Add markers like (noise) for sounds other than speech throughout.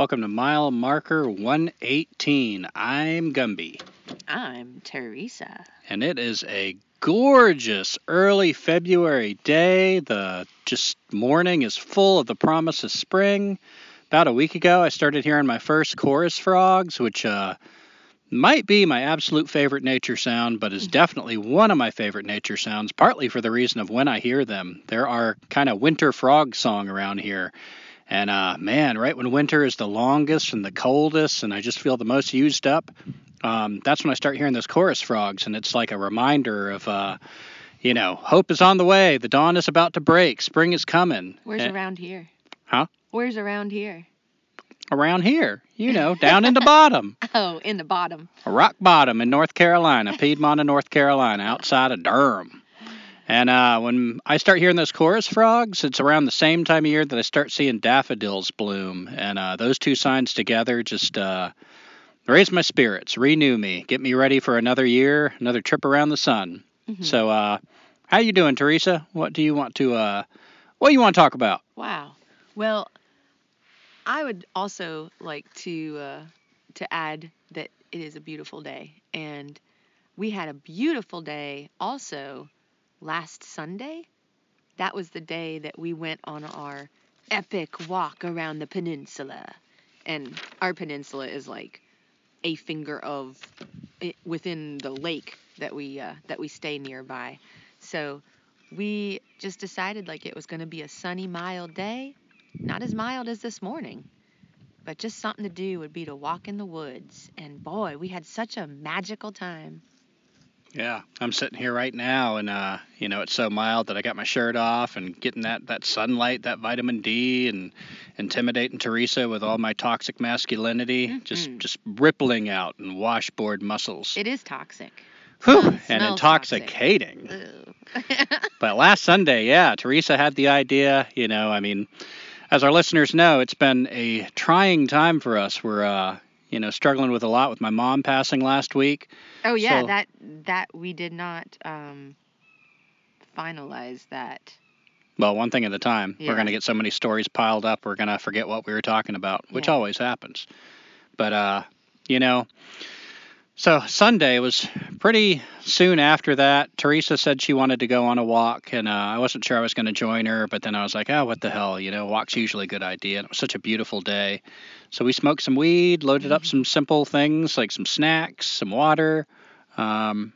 Welcome to mile marker 118. I'm Gumby, I'm Teresa. and it is a gorgeous early February day. The just morning is full of the promise of spring. About a week ago, I started hearing my first chorus frogs, which uh, might be my absolute favorite nature sound, but is definitely one of my favorite nature sounds, partly for the reason of when I hear them. There are kind of winter frog song around here. And uh, man, right when winter is the longest and the coldest, and I just feel the most used up, um, that's when I start hearing those chorus frogs, and it's like a reminder of, uh, you know, hope is on the way, the dawn is about to break, spring is coming. Where's Eh, around here? Huh? Where's around here? around here, you know, (laughs) down in the bottom, Oh, in the bottom. a rock bottom in North Carolina, Piedmont of North Carolina, outside of Durham. And uh, when I start hearing those chorus frogs, it's around the same time of year that I start seeing daffodils bloom. And uh, those two signs together just uh, raise my spirits, renew me, get me ready for another year, another trip around the sun. Mhm. So, uh, how you doing, Teresa? What do you want to uh, what do you want to talk about? Wow. Well, I would also like to uh, to add that it is a beautiful day, and we had a beautiful day also last Sunday. That was the day that we went on our epic walk around the peninsula, and our peninsula is like a finger of within the lake that we uh, that we stay nearby. So we just decided like it was going to be a sunny, mild day. Not as mild as this morning, but just something to do would be to walk in the woods. And boy, we had such a magical time. Yeah, I'm sitting here right now, and uh, you know it's so mild that I got my shirt off and getting that that sunlight, that vitamin D, and intimidating Teresa with all my toxic masculinity, just Mhm. just rippling out in washboard muscles. It is toxic. Whew, and intoxicating. Ugh. (laughs) But last Sunday, yeah, Teresa had the idea. You know, I mean, as our listeners know, it's been a trying time for us. We're, uh, you know, struggling with a lot with my mom passing last week. oh yeah, So- that that we did not um, finalize that. Well, one thing at a time. Yeah. We're going to get so many stories piled up, we're going to forget what we were talking about, which Yeah. always happens. But, uh, you know, so Sunday was pretty soon after that. Teresa said she wanted to go on a walk, and uh, I wasn't sure I was going to join her, but then I was like, oh, what the hell? You know, walk's usually a good idea. And it was such a beautiful day. So we smoked some weed, loaded up some simple things like some snacks, some water, um,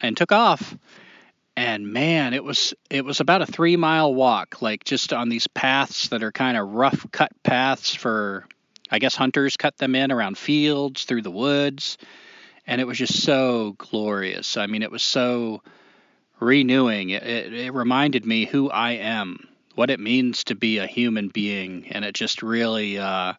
and took off and man it was it was about a three mile walk like just on these paths that are kind of rough cut paths for i guess hunters cut them in around fields through the woods and it was just so glorious. I mean it was so renewing. It, it, it reminded me who i am what it means to be a human being and it just really uh,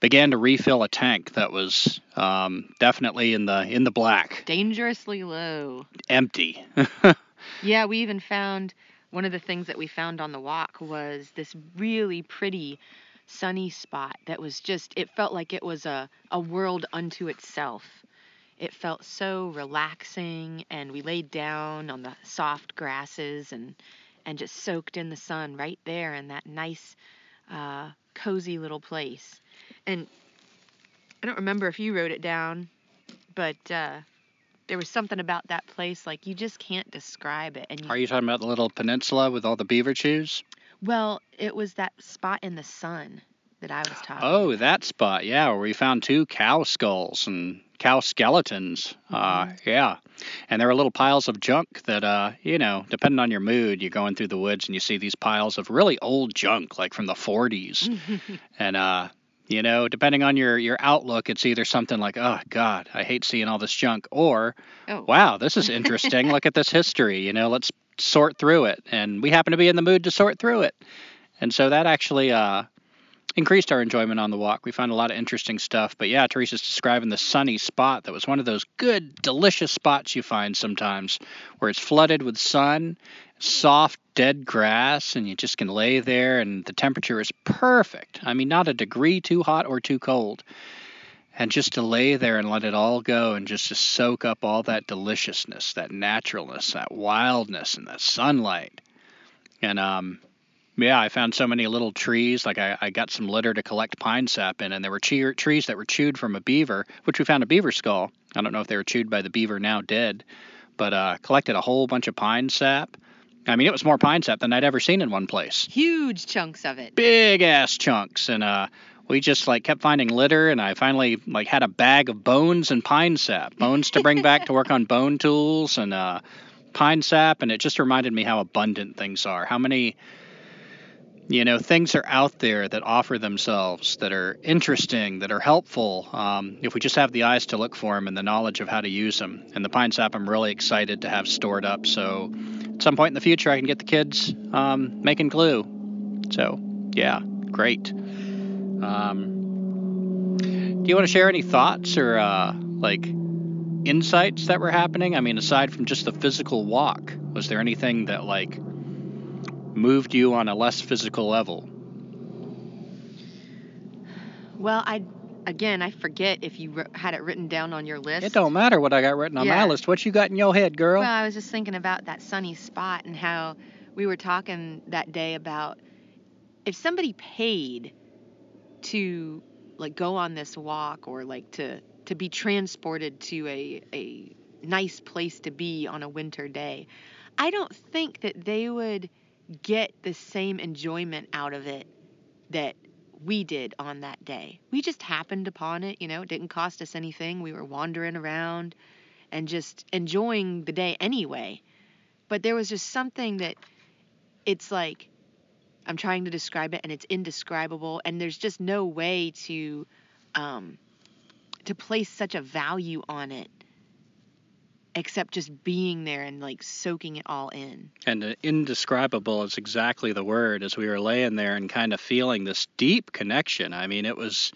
began to refill a tank that was um, definitely in the in the black. Dangerously low. empty. (laughs) Yeah, we even found one of the things that we found on the walk was this really pretty sunny spot that was just it felt like it was a, a world unto itself. It felt so relaxing and we laid down on the soft grasses and and just soaked in the sun right there in that nice uh, cozy little place. And I don't remember if you wrote it down, but uh, there was something about that place like you just can't describe it and you, Are you talking about the little peninsula with all the beaver chews? Well it was that spot in the sun that i was talking Oh, about. that spot, yeah, where we found two cow skulls and cow skeletons. Uh, yeah, and there were little piles of junk that, uh, you know, depending on your mood, you're going through the woods and you see these piles of really old junk, like from the 40s, (laughs) and uh, You know, depending on your your outlook, it's either something like, "Oh God, I hate seeing all this junk," or Oh. "Wow, this is (laughs) interesting. Look at this history. You know, let's sort through it." And we happen to be in the mood to sort through it, and so that actually uh, increased our enjoyment on the walk. We found a lot of interesting stuff. But yeah, Teresa's describing the sunny spot that was one of those good, delicious spots you find sometimes, where it's flooded with sun, soft, dead grass, and you just can lay there, and the temperature is perfect. I mean, not a degree too hot or too cold. And just to lay there and let it all go and just to soak up all that deliciousness, that naturalness, that wildness, and that sunlight. And um, yeah, I found so many little trees. Like I, I got some litter to collect pine sap in, and there were che- trees that were chewed from a beaver, which we found a beaver skull. I don't know if they were chewed by the beaver now dead, but uh, collected a whole bunch of pine sap. I mean, it was more pine sap than I'd ever seen in one place. Huge chunks of it. Big ass chunks, and uh, we just like kept finding litter, and I finally like had a bag of bones and pine sap, bones to bring back to work on bone tools, and uh, pine sap, and it just reminded me how abundant things are. How many you know things are out there that offer themselves that are interesting that are helpful um, if we just have the eyes to look for them and the knowledge of how to use them and the pine sap i'm really excited to have stored up so at some point in the future i can get the kids um, making glue. So yeah great um, do you want to share any thoughts or uh, like insights that were happening i mean aside from just the physical walk was there anything that like moved you on a less physical level? Well, I again, I forget if you had it written down on your list. It don't matter what I got written on Yeah. my list. What you got in your head, girl? Well, I was just thinking about that sunny spot and how we were talking that day about if somebody paid to like go on this walk or like to to be transported to a a nice place to be on a winter day, I don't think that they would get the same enjoyment out of it that we did on that day. We just happened upon it, you know, it didn't cost us anything. We were wandering around and just enjoying the day anyway. But there was just something that it's like I'm trying to describe it and it's indescribable and there's just no way to um to place such a value on it except just being there and like soaking it all in. And uh, indescribable is exactly the word as we were laying there and kind of feeling this deep connection. I mean, it was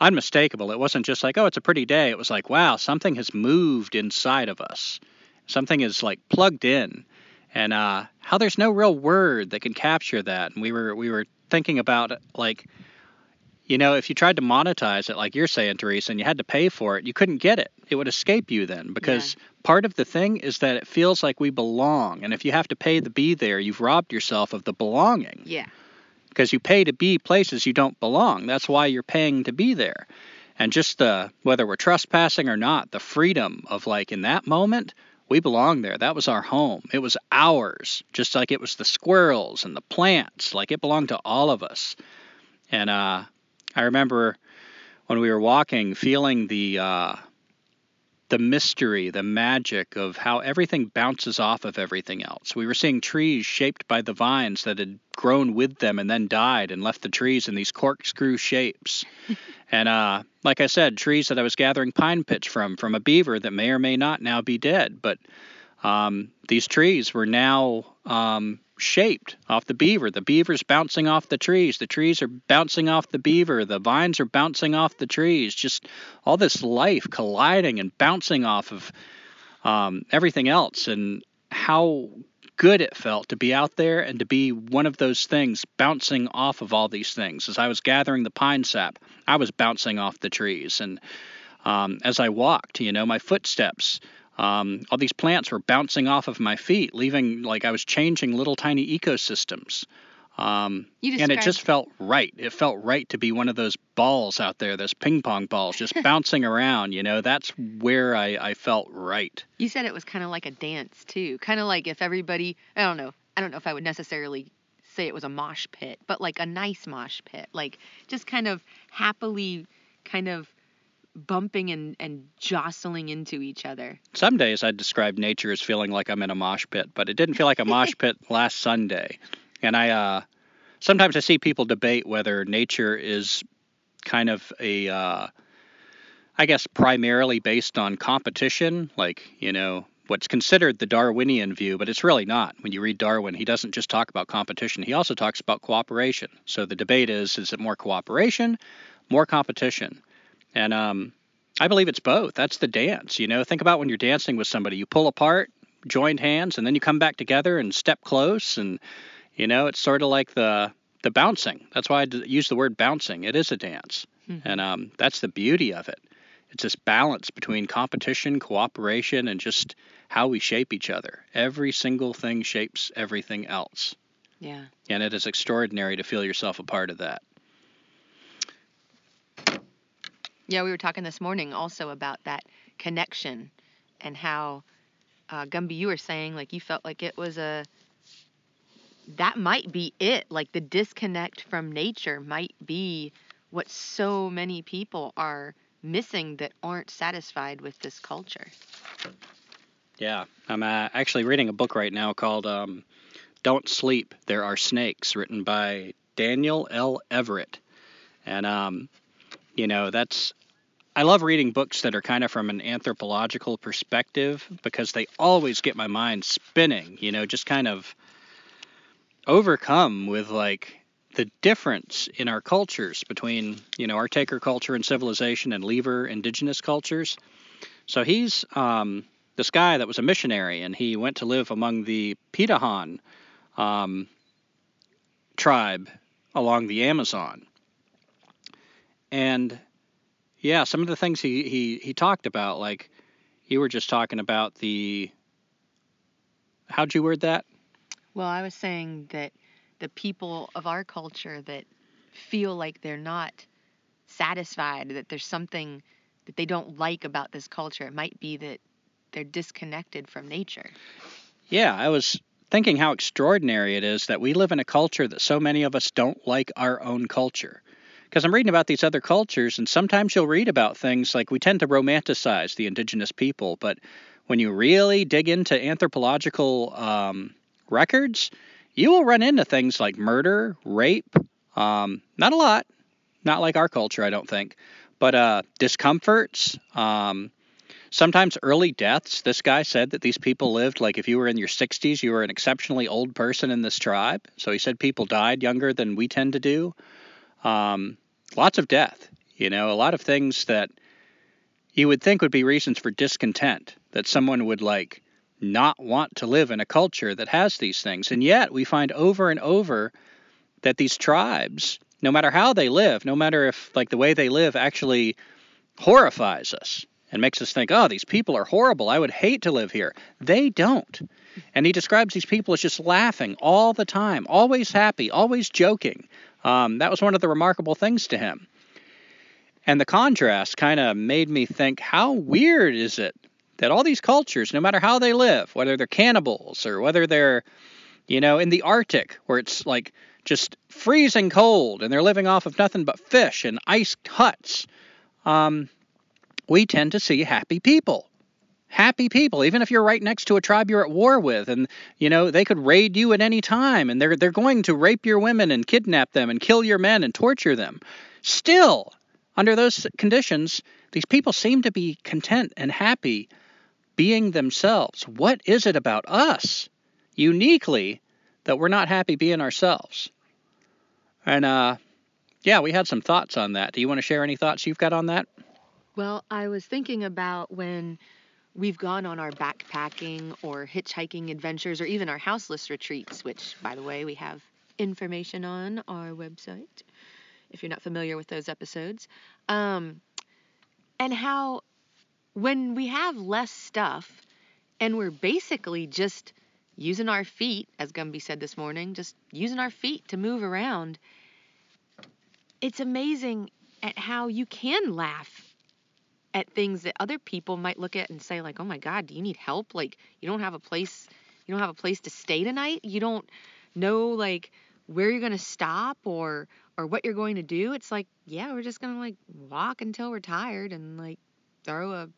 unmistakable. It wasn't just like, oh, it's a pretty day. It was like, wow, something has moved inside of us. Something is like plugged in. And uh, how there's no real word that can capture that. And we were we were thinking about like, you know, if you tried to monetize it, like you're saying, Teresa, and you had to pay for it, you couldn't get it. It would escape you then because part of the thing is that it feels like we belong. And if you have to pay to be there, you've robbed yourself of the belonging Yeah. because you pay to be places you don't belong. That's why you're paying to be there. And just the whether we're trespassing or not, the freedom of like in that moment, we belong there. That was our home. It was ours, just like it was the squirrels and the plants. Like it belonged to all of us. And uh, I remember when we were walking, feeling the uh, the mystery, the magic of how everything bounces off of everything else. We were seeing trees shaped by the vines that had grown with them and then died and left the trees in these corkscrew shapes. And uh, like I said, trees that I was gathering pine pitch from, from a beaver that may or may not now be dead. But um, these trees were now um, shaped off the beaver. The beaver's bouncing off the trees. The trees are bouncing off the beaver. The vines are bouncing off the trees. Just all this life colliding and bouncing off of um, everything else. And how good it felt to be out there and to be one of those things bouncing off of all these things. As I was gathering the pine sap, I was bouncing off the trees. And um, as I walked, you know, my footsteps um, all these plants were bouncing off of my feet, leaving like I was changing little tiny ecosystems. Um, and it just felt right. It felt right to be one of those balls out there, those ping pong balls, just (laughs) bouncing around. You know, that's where I, I felt right. You said it was kind of like a dance too. Kind of like if everybody, I don't know. I don't know if I would necessarily say it was a mosh pit, but like a nice mosh pit. Like just kind of happily kind of bumping and, and jostling into each other. Some days I'd describe nature as feeling like I'm in a mosh pit, but it didn't feel like a mosh (laughs) pit last Sunday. And I uh, sometimes I see people debate whether nature is kind of a, uh, I guess, primarily based on competition, like, you know, what's considered the Darwinian view, but it's really not. When you read Darwin, he doesn't just talk about competition, he also talks about cooperation. So the debate is is it more cooperation, more competition? And um, I believe it's both. That's the dance. You know, think about when you're dancing with somebody, you pull apart, joined hands, and then you come back together and step close. And, you know, it's sort of like the the bouncing. That's why I use the word bouncing. It is a dance, mm-hmm. and um, that's the beauty of it. It's this balance between competition, cooperation, and just how we shape each other. Every single thing shapes everything else. Yeah. And it is extraordinary to feel yourself a part of that. Yeah, we were talking this morning also about that connection and how uh, Gumby, you were saying like you felt like it was a that might be it. Like the disconnect from nature might be what so many people are missing that aren't satisfied with this culture. Yeah, I'm uh, actually reading a book right now called um, "Don't Sleep, There Are Snakes," written by Daniel L. Everett, and um, you know that's. I love reading books that are kind of from an anthropological perspective because they always get my mind spinning. You know, just kind of overcome with like the difference in our cultures between you know our taker culture and civilization and leaver indigenous cultures. So he's um, this guy that was a missionary and he went to live among the Pirahã um, tribe along the Amazon. And yeah, some of the things he, he, he talked about, like you were just talking about the how'd you word that? Well, I was saying that the people of our culture that feel like they're not satisfied, that there's something that they don't like about this culture. It might be that they're disconnected from nature. Yeah, I was thinking how extraordinary it is that we live in a culture that so many of us don't like our own culture. Because I'm reading about these other cultures, and sometimes you'll read about things like we tend to romanticize the indigenous people, but when you really dig into anthropological um, records, you will run into things like murder, rape, um, not a lot, not like our culture, I don't think, but uh, discomforts, um, sometimes early deaths. This guy said that these people lived like if you were in your 60s, you were an exceptionally old person in this tribe. So he said people died younger than we tend to do. Um, lots of death, you know, a lot of things that you would think would be reasons for discontent, that someone would like not want to live in a culture that has these things. And yet we find over and over that these tribes, no matter how they live, no matter if like the way they live actually horrifies us and makes us think, oh, these people are horrible. I would hate to live here. They don't. And he describes these people as just laughing all the time, always happy, always joking. Um, that was one of the remarkable things to him. And the contrast kind of made me think, how weird is it that all these cultures, no matter how they live, whether they're cannibals or whether they're, you know, in the Arctic where it's like just freezing cold and they're living off of nothing but fish and ice huts, um, we tend to see happy people. Happy people, even if you're right next to a tribe you're at war with, and you know they could raid you at any time, and they're they're going to rape your women and kidnap them and kill your men and torture them. Still, under those conditions, these people seem to be content and happy being themselves. What is it about us uniquely that we're not happy being ourselves? And uh, yeah, we had some thoughts on that. Do you want to share any thoughts you've got on that? Well, I was thinking about when we've gone on our backpacking or hitchhiking adventures or even our houseless retreats, which, by the way, we have information on our website if you're not familiar with those episodes. Um, and how when we have less stuff and we're basically just using our feet, as Gumby said this morning, just using our feet to move around, it's amazing at how you can laugh at things that other people might look at and say like, "Oh my god, do you need help? Like you don't have a place you don't have a place to stay tonight? You don't know like where you're going to stop or or what you're going to do?" It's like, "Yeah, we're just going to like walk until we're tired and like throw a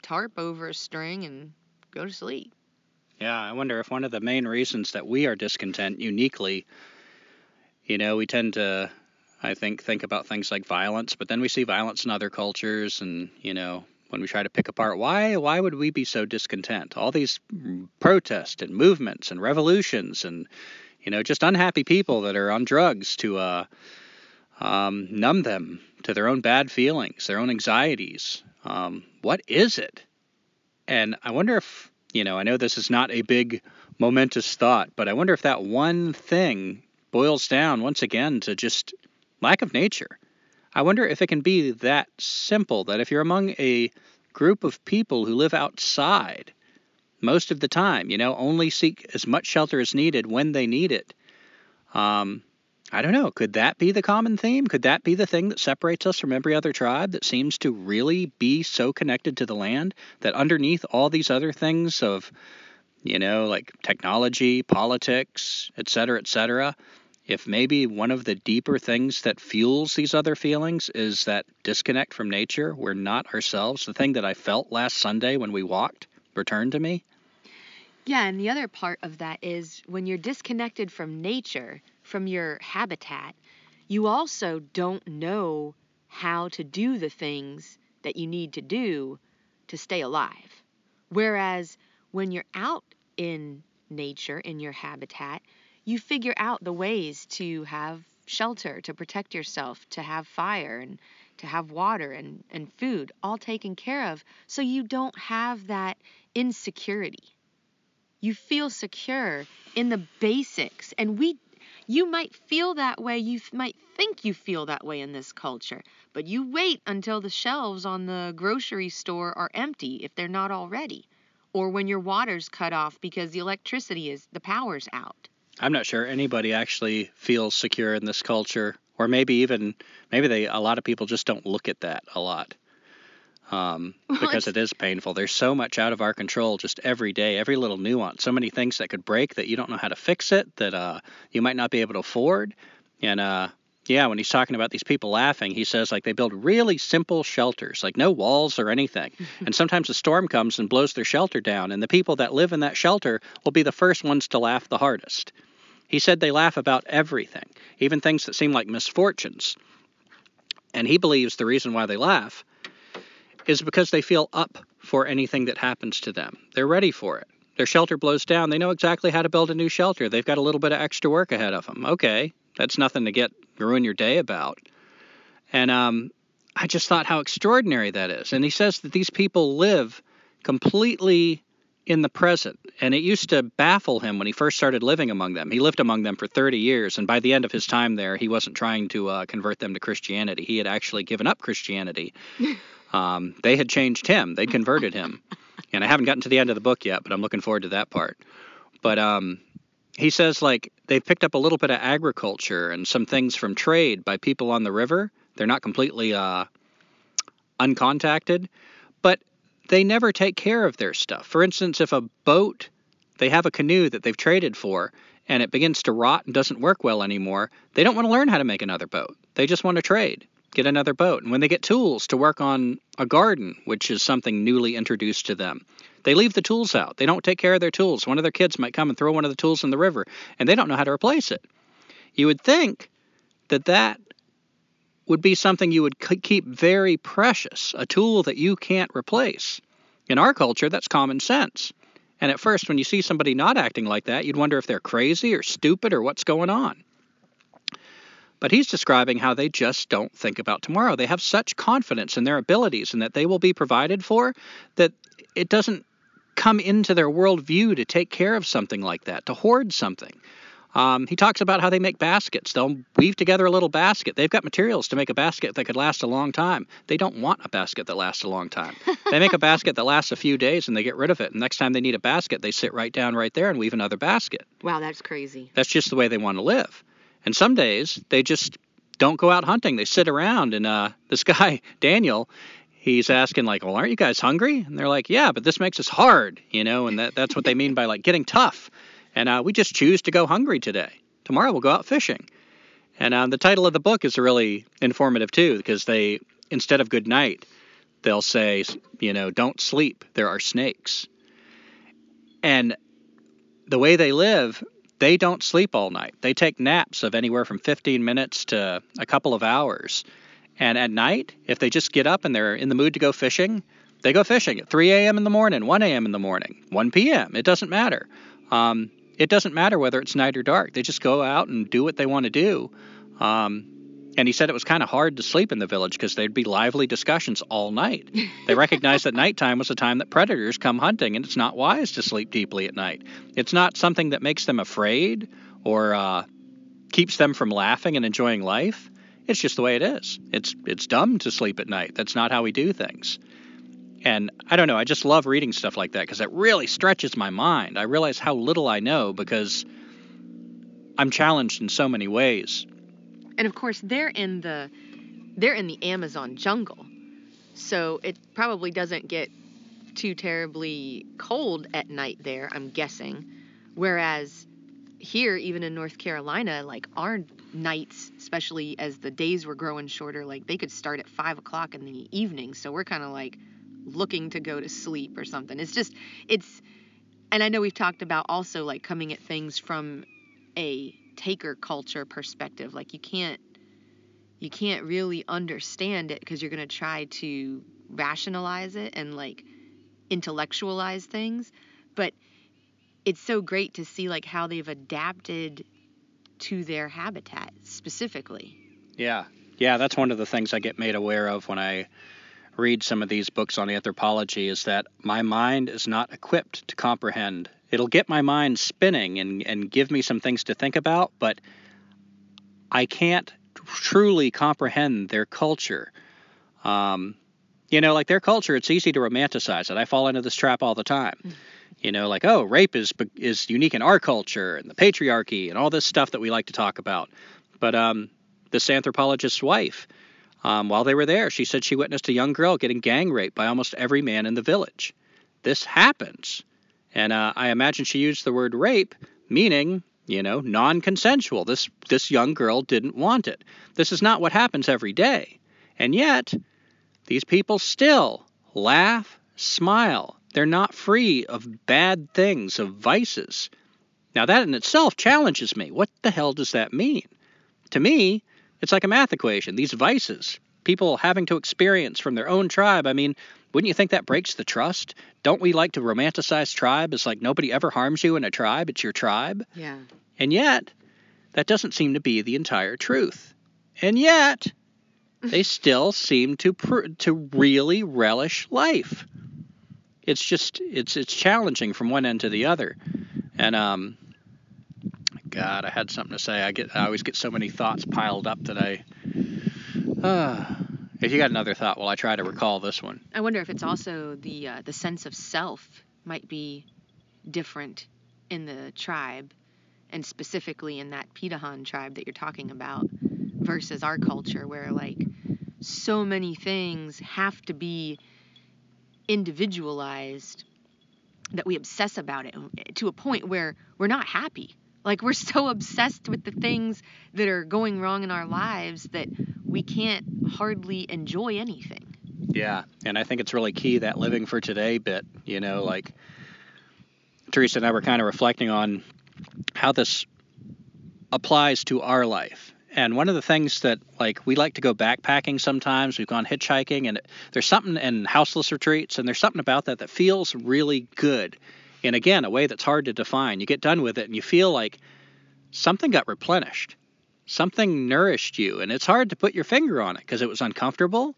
tarp over a string and go to sleep. Yeah, I wonder if one of the main reasons that we are discontent uniquely, you know, we tend to, I think think about things like violence, but then we see violence in other cultures, and you know when we try to pick apart why why would we be so discontent? All these protests and movements and revolutions and you know just unhappy people that are on drugs to uh, um, numb them to their own bad feelings, their own anxieties. Um, what is it? And I wonder if you know I know this is not a big momentous thought, but I wonder if that one thing boils down once again to just lack of nature. I wonder if it can be that simple that if you're among a group of people who live outside most of the time, you know, only seek as much shelter as needed when they need it. Um, I don't know. Could that be the common theme? Could that be the thing that separates us from every other tribe that seems to really be so connected to the land that underneath all these other things of, you know, like technology, politics, et cetera, et cetera, if maybe one of the deeper things that fuels these other feelings is that disconnect from nature, we're not ourselves, the thing that I felt last Sunday when we walked returned to me. Yeah, and the other part of that is when you're disconnected from nature, from your habitat, you also don't know how to do the things that you need to do to stay alive. Whereas when you're out in nature, in your habitat, you figure out the ways to have shelter, to protect yourself, to have fire and to have water and, and food all taken care of so you don't have that insecurity. You feel secure in the basics. And we you might feel that way, you might think you feel that way in this culture, but you wait until the shelves on the grocery store are empty if they're not already, or when your water's cut off because the electricity is the power's out. I'm not sure anybody actually feels secure in this culture, or maybe even maybe they a lot of people just don't look at that a lot. Um, (laughs) because it is painful. There's so much out of our control just every day, every little nuance. So many things that could break that you don't know how to fix it, that uh, you might not be able to afford. And uh, yeah, when he's talking about these people laughing, he says like they build really simple shelters, like no walls or anything. (laughs) and sometimes a storm comes and blows their shelter down, and the people that live in that shelter will be the first ones to laugh the hardest. He said they laugh about everything, even things that seem like misfortunes. And he believes the reason why they laugh is because they feel up for anything that happens to them. They're ready for it. Their shelter blows down. They know exactly how to build a new shelter. They've got a little bit of extra work ahead of them. Okay, that's nothing to get ruin your day about. And um, I just thought how extraordinary that is. And he says that these people live completely in the present. And it used to baffle him when he first started living among them. He lived among them for 30 years, and by the end of his time there, he wasn't trying to uh, convert them to Christianity. He had actually given up Christianity. (laughs) Um, they had changed him, they'd converted him. (laughs) And I haven't gotten to the end of the book yet, but I'm looking forward to that part. But um, he says, like, they've picked up a little bit of agriculture and some things from trade by people on the river. They're not completely uh, uncontacted, but they never take care of their stuff. For instance, if a boat, they have a canoe that they've traded for, and it begins to rot and doesn't work well anymore, they don't want to learn how to make another boat. They just want to trade, get another boat. And when they get tools to work on a garden, which is something newly introduced to them, they leave the tools out. They don't take care of their tools. One of their kids might come and throw one of the tools in the river, and they don't know how to replace it. You would think that that would be something you would keep very precious, a tool that you can't replace. In our culture, that's common sense. And at first, when you see somebody not acting like that, you'd wonder if they're crazy or stupid or what's going on. But he's describing how they just don't think about tomorrow. They have such confidence in their abilities and that they will be provided for that it doesn't come into their worldview to take care of something like that, to hoard something. Um, he talks about how they make baskets. They'll weave together a little basket. They've got materials to make a basket that could last a long time. They don't want a basket that lasts a long time. (laughs) they make a basket that lasts a few days and they get rid of it. And next time they need a basket, they sit right down right there and weave another basket. Wow, that's crazy. That's just the way they want to live. And some days they just don't go out hunting. They sit around. And uh, (laughs) this guy, Daniel, he's asking like, "Well, aren't you guys hungry?" And they're like, "Yeah, but this makes us hard, you know." And that, that's what they mean by like getting tough. And uh, we just choose to go hungry today. Tomorrow we'll go out fishing. And uh, the title of the book is really informative too, because they, instead of good night, they'll say, you know, don't sleep. There are snakes. And the way they live, they don't sleep all night. They take naps of anywhere from 15 minutes to a couple of hours. And at night, if they just get up and they're in the mood to go fishing, they go fishing at 3 a.m. in the morning, 1 a.m. in the morning, 1 p.m. It doesn't matter. Um, it doesn't matter whether it's night or dark. They just go out and do what they want to do. Um, and he said it was kind of hard to sleep in the village because there'd be lively discussions all night. They recognized that nighttime was the time that predators come hunting, and it's not wise to sleep deeply at night. It's not something that makes them afraid or uh, keeps them from laughing and enjoying life. It's just the way it is. It's it's dumb to sleep at night. That's not how we do things. And I don't know. I just love reading stuff like that because it really stretches my mind. I realize how little I know because I'm challenged in so many ways. And of course, they're in the they're in the Amazon jungle. So it probably doesn't get too terribly cold at night there, I'm guessing. Whereas here, even in North Carolina, like our nights, especially as the days were growing shorter, like they could start at five o'clock in the evening. So we're kind of like looking to go to sleep or something. It's just, it's, and I know we've talked about also like coming at things from a taker culture perspective. Like you can't you can't really understand it because you're going to try to rationalize it and like intellectualize things, but it's so great to see like how they've adapted to their habitat specifically. Yeah. Yeah, that's one of the things I get made aware of when I read some of these books on anthropology is that my mind is not equipped to comprehend it'll get my mind spinning and, and give me some things to think about, but I can't truly comprehend their culture. Um, you know, like their culture, it's easy to romanticize it. I fall into this trap all the time. Mm. You know, like oh, rape is is unique in our culture and the patriarchy and all this stuff that we like to talk about. But um, this anthropologist's wife, um, while they were there, she said she witnessed a young girl getting gang raped by almost every man in the village. This happens. And uh, I imagine she used the word rape, meaning, you know, non-consensual. This this young girl didn't want it. This is not what happens every day. And yet, these people still laugh, smile. They're not free of bad things, of vices. Now that in itself challenges me. What the hell does that mean? To me, it's like a math equation. These vices, people having to experience from their own tribe. I mean, wouldn't you think that breaks the trust? Don't we like to romanticize tribe as like nobody ever harms you in a tribe? It's your tribe. Yeah. And yet, that doesn't seem to be the entire truth. And yet, (laughs) they still seem to pr- to really relish life. It's just it's it's challenging from one end to the other. And um God, I had something to say. I get I always get so many thoughts piled up that I uh, if you got another thought, while I try to recall this one. I wonder if it's also the uh, the sense of self might be different in the tribe, and specifically in that Pirahã tribe that you're talking about, versus our culture, where like so many things have to be individualized that we obsess about it to a point where we're not happy. Like we're so obsessed with the things that are going wrong in our lives that we can't hardly enjoy anything. Yeah, and I think it's really key that living for today bit, you know, like Teresa and I were kind of reflecting on how this applies to our life. And one of the things that like we like to go backpacking sometimes, we've gone hitchhiking and there's something in houseless retreats and there's something about that that feels really good in again a way that's hard to define. You get done with it and you feel like something got replenished, something nourished you, and it's hard to put your finger on it because it was uncomfortable.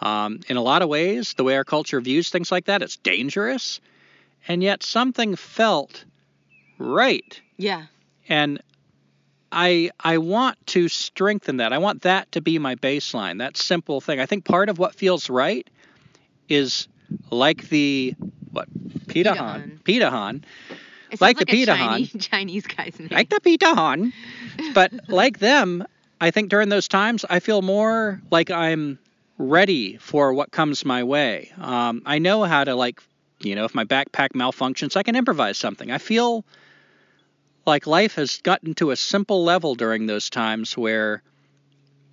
Um, in a lot of ways, the way our culture views things like that, it's dangerous, and yet something felt right. Yeah. And I I want to strengthen that. I want that to be my baseline. That simple thing. I think part of what feels right is like the what Pirahã. Pirahã. It like, like the Pirahã. Chinese, (laughs) Chinese guy's name. Like the Pitahan. (laughs) but like them, I think during those times, I feel more like I'm ready for what comes my way. Um, I know how to like, you know, if my backpack malfunctions, I can improvise something. I feel like life has gotten to a simple level during those times where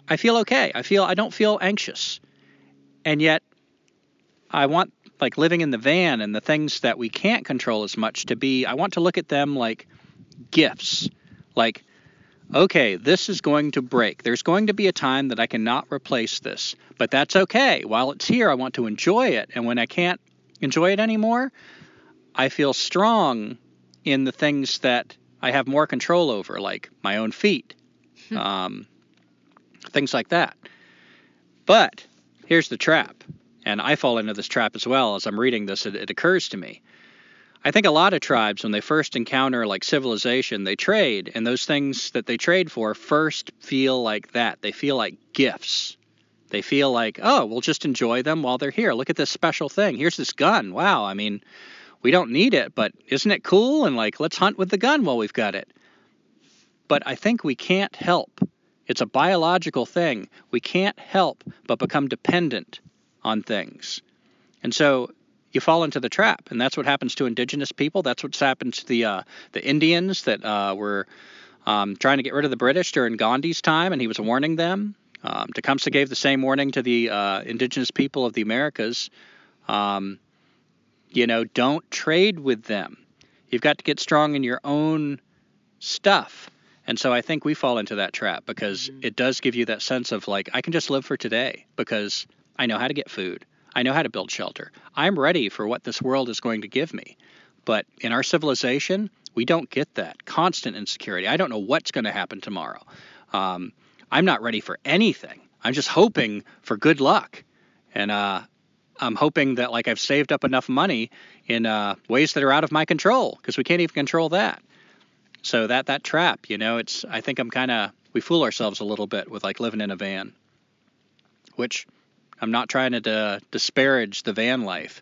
I feel okay. I feel I don't feel anxious. And yet I want like living in the van and the things that we can't control as much to be I want to look at them like gifts. Like, okay, this is going to break. There's going to be a time that I cannot replace this, but that's okay. While it's here, I want to enjoy it. And when I can't enjoy it anymore, I feel strong in the things that I have more control over, like my own feet, hmm. um, things like that. But here's the trap, and I fall into this trap as well as I'm reading this. It, it occurs to me. I think a lot of tribes, when they first encounter like civilization, they trade, and those things that they trade for first feel like that. They feel like gifts. They feel like, oh, we'll just enjoy them while they're here. Look at this special thing. Here's this gun. Wow. I mean, we don't need it, but isn't it cool? And like, let's hunt with the gun while we've got it. But I think we can't help. It's a biological thing. We can't help but become dependent on things. And so you fall into the trap, and that's what happens to indigenous people. That's what's happened to the uh, the Indians that uh, were um, trying to get rid of the British during Gandhi's time, and he was warning them. Um, Tecumseh gave the same warning to the uh, indigenous people of the Americas. Um, you know, don't trade with them. You've got to get strong in your own stuff. And so I think we fall into that trap because mm-hmm. it does give you that sense of like, I can just live for today because I know how to get food. I know how to build shelter. I'm ready for what this world is going to give me. But in our civilization, we don't get that constant insecurity. I don't know what's going to happen tomorrow. Um, I'm not ready for anything. I'm just hoping for good luck. And uh, I'm hoping that like I've saved up enough money in uh, ways that are out of my control because we can't even control that. So that that trap, you know, it's I think I'm kind of we fool ourselves a little bit with like living in a van, which I'm not trying to disparage the van life.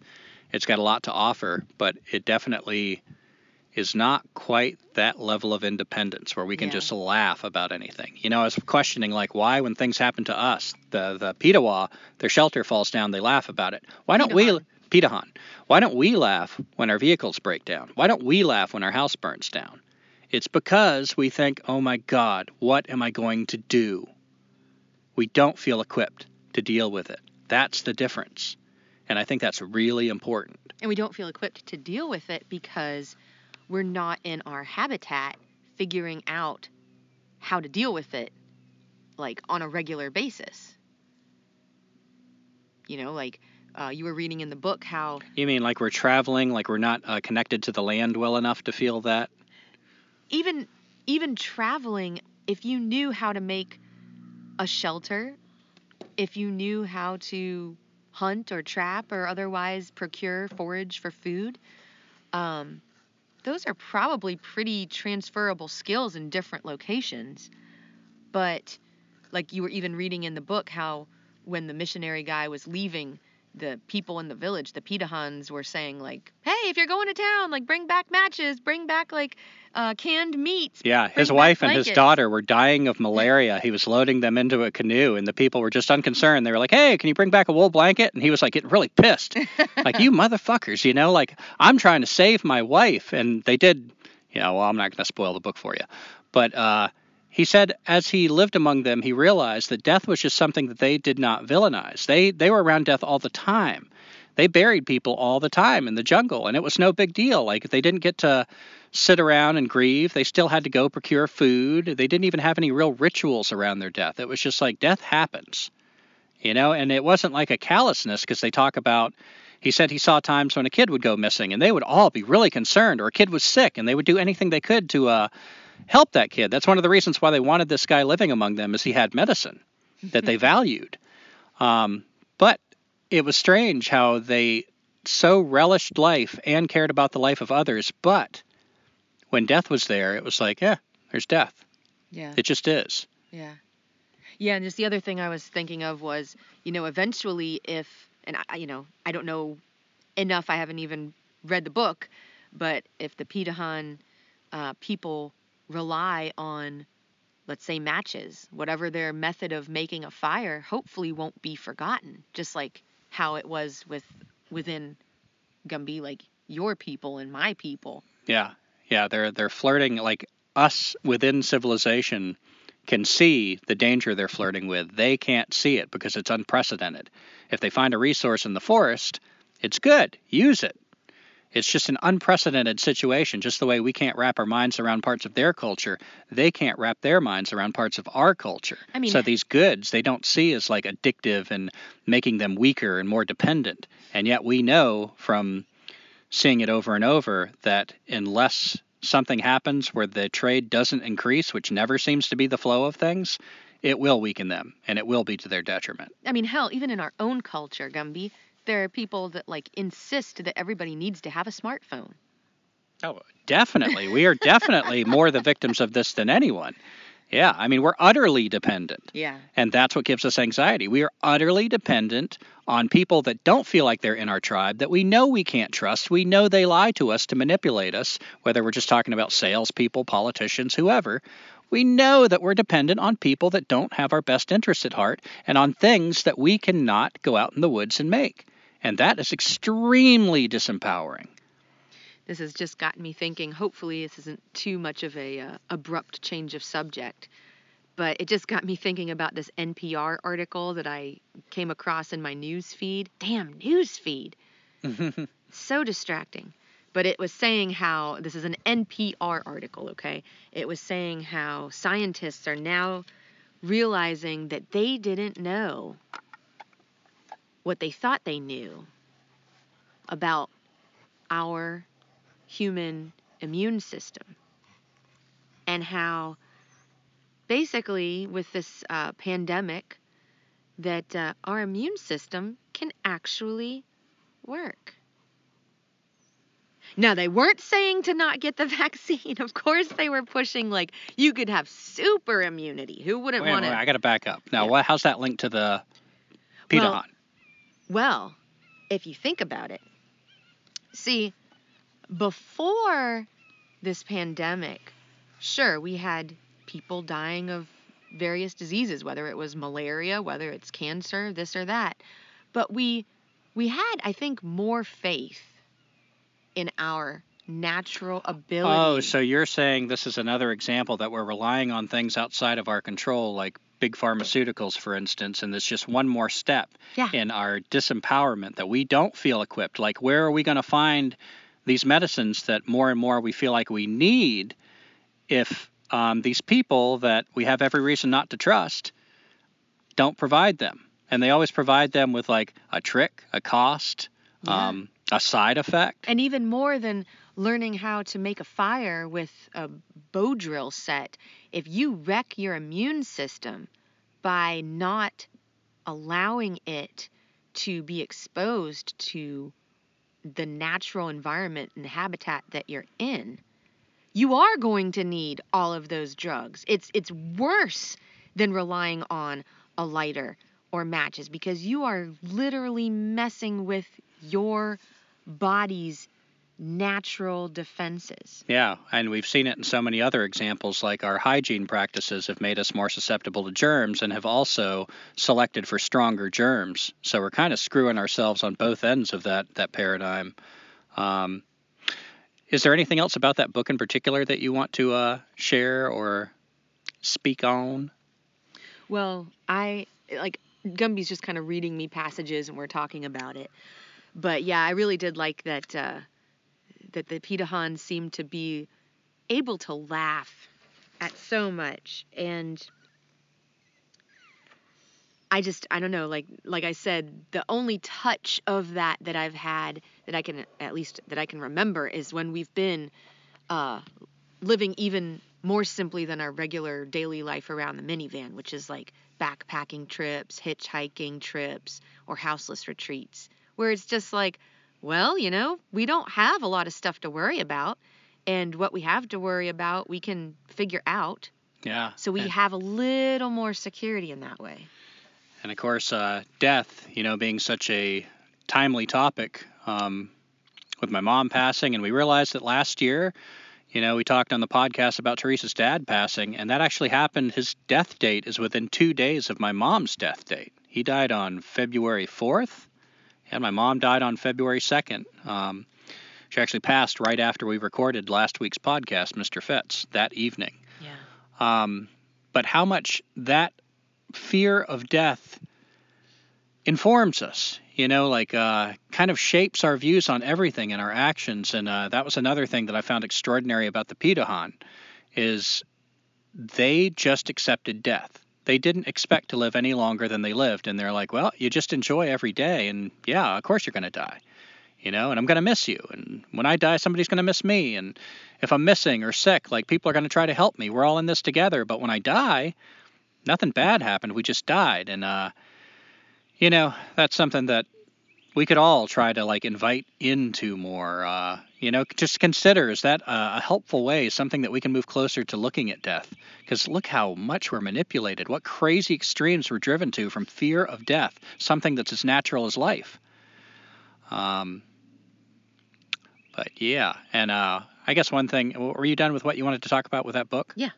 It's got a lot to offer, but it definitely is not quite that level of independence where we can yeah. just laugh about anything. You know, I was questioning like why when things happen to us, the the Petawa, their shelter falls down, they laugh about it. Why don't we Pirahã? Why don't we laugh when our vehicles break down? Why don't we laugh when our house burns down? It's because we think, "Oh my god, what am I going to do?" We don't feel equipped to deal with it. That's the difference. And I think that's really important. And we don't feel equipped to deal with it because we're not in our habitat figuring out how to deal with it like on a regular basis. You know, like uh, you were reading in the book how. You mean like we're traveling, like we're not uh, connected to the land well enough to feel that? Even even traveling, if you knew how to make a shelter, if you knew how to hunt or trap or otherwise procure forage for food, um, those are probably pretty transferable skills in different locations. But like you were even reading in the book how when the missionary guy was leaving, the people in the village, the Pirahãs, were saying like, "Hey, if you're going to town, like bring back matches, bring back like uh, canned meats." Yeah, his wife and his daughter were dying of malaria. he was loading them into a canoe, and the people were just unconcerned. They were like, "Hey, can you bring back a wool blanket?" And he was like getting really pissed, (laughs) like, "You motherfuckers, you know, like I'm trying to save my wife." And they did, you know. Well, I'm not going to spoil the book for you, but. uh he said as he lived among them, he realized that death was just something that they did not villainize. They they were around death all the time. They buried people all the time in the jungle, and it was no big deal. Like they didn't get to sit around and grieve. They still had to go procure food. They didn't even have any real rituals around their death. It was just like death happens, you know. And it wasn't like a callousness because they talk about. He said he saw times when a kid would go missing, and they would all be really concerned, or a kid was sick, and they would do anything they could to uh, help that kid. That's one of the reasons why they wanted this guy living among them, is he had medicine that they valued. Um, but it was strange how they so relished life and cared about the life of others. But when death was there, it was like, yeah, there's death. Yeah. It just is. Yeah. Yeah, and just the other thing I was thinking of was, you know, eventually if, and I, you know, I don't know enough, I haven't even read the book, but if the Pirahã uh, people rely on let's say matches. Whatever their method of making a fire hopefully won't be forgotten just like how it was with within gumby like your people and my people. Yeah. Yeah they're they're flirting like us within civilization can see the danger they're flirting with. They can't see it because it's unprecedented. If they find a resource in the forest it's good. Use it It's just an unprecedented situation, just the way we can't wrap our minds around parts of their culture, they can't wrap their minds around parts of our culture. I mean- so these goods they don't see as like addictive and making them weaker and more dependent. And yet we know from seeing it over and over that unless something happens where the trade doesn't increase, which never seems to be the flow of things, it will weaken them and it will be to their detriment. I mean, hell, even in our own culture, Gumby, there are people that like insist that everybody needs to have a smartphone. Oh, definitely. We are definitely (laughs) more the victims of this than anyone. Yeah, I mean, we're utterly dependent. Yeah. And that's what gives us anxiety. We are utterly dependent on people that don't feel like they're in our tribe, that we know we can't trust. We know they lie to us to manipulate us, whether we're just talking about salespeople, politicians, whoever. We know that we're dependent on people that don't have our best interest at heart and on things that we cannot go out in the woods and make. And that is extremely disempowering. This has just gotten me thinking. Hopefully, this isn't too much of a uh, abrupt change of subject, but it just got me thinking about this NPR article that I came across in my news feed. Damn news feed. (laughs) so distracting. But it was saying how this is an NPR article, okay? It was saying how scientists are now realizing that they didn't know what they thought they knew about our human immune system and how basically with this uh, pandemic that uh, our immune system can actually work now they weren't saying to not get the (laughs) vaccine of course they were pushing like you could have super immunity who wouldn't want wait, to I got to back up. Now, Yeah. what, how's that linked to the Peter Well, Hunt? Well, if you think about it, see, before this pandemic, sure, we had people dying of various diseases, whether it was malaria, whether it's cancer, this or that. But we we had, I think, more faith in our natural ability. Oh, so you're saying this is another example that we're relying on things outside of our control, like big pharmaceuticals, for instance, and it's just one more step Yeah. in our disempowerment that we don't feel equipped. Like, where are we going to find these medicines that more and more we feel like we need if um, these people that we have every reason not to trust don't provide them? And they always provide them with like a trick, a cost, Yeah. um, a side effect. And even more than learning how to make a fire with a bow drill set, if you wreck your immune system by not allowing it to be exposed to the natural environment and habitat that you're in, you are going to need all of those drugs. It's it's worse than relying on a lighter or matches because you are literally messing with your body's natural defenses. Yeah, and we've seen it in so many other examples, like our hygiene practices have made us more susceptible to germs and have also selected for stronger germs. So we're kind of screwing ourselves on both ends of that that paradigm. Um, is there anything else about that book in particular that you want to uh, share or speak on? Well, I like Gumby's just kind of reading me passages and we're talking about it. But yeah, I really did like that uh, that the Pirahãs seemed to be able to laugh at so much. And I just I don't know like like I said the only touch of that that I've had that I can at least that I can remember is when we've been uh, living even more simply than our regular daily life around the minivan, which is like backpacking trips, hitchhiking trips, or houseless retreats, where it's just like, well, you know, we don't have a lot of stuff to worry about. And what we have to worry about, we can figure out. Yeah. So we and, have a little more security in that way. and of course, uh, death, you know, being such a timely topic um, with my mom passing, and we realized that last year You know, we talked on the podcast about Teresa's dad passing, and that actually happened. His death date is within two days of my mom's death date. He died on February 4th, and my mom died on February 2nd. Um, she actually passed right after we recorded last week's podcast, Mr. Fetz, that evening. Yeah. Um, but how much that fear of death informs us. you know, like uh, kind of shapes our views on everything and our actions. And uh, that was another thing that I found extraordinary about the Pirahã, is they just accepted death. They didn't expect to live any longer than they lived, and they're like, well, you just enjoy every day, and yeah, of course you're going to die, you know, and I'm going to miss you, and when I die, somebody's going to miss me, and if I'm missing or sick, like people are going to try to help me. We're all in this together, but when I die, nothing bad happened. We just died, and uh, you know, that's something that we could all try to like invite into more. Uh, you know, just consider is that a helpful way, something that we can move closer to looking at death? Because look how much we're manipulated, what crazy extremes we're driven to from fear of death, something that's as natural as life. Um, but yeah, and uh, I guess one thing, were you done with what you wanted to talk about with that book? Yeah.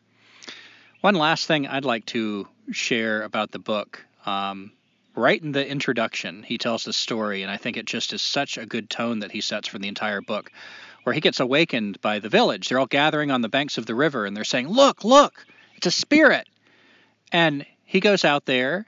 One last thing I'd like to share about the book. Um, right in the introduction, he tells the story, and I think it just is such a good tone that he sets for the entire book, where he gets awakened by the village. They're all gathering on the banks of the river, and they're saying, Look, look, it's a spirit. And he goes out there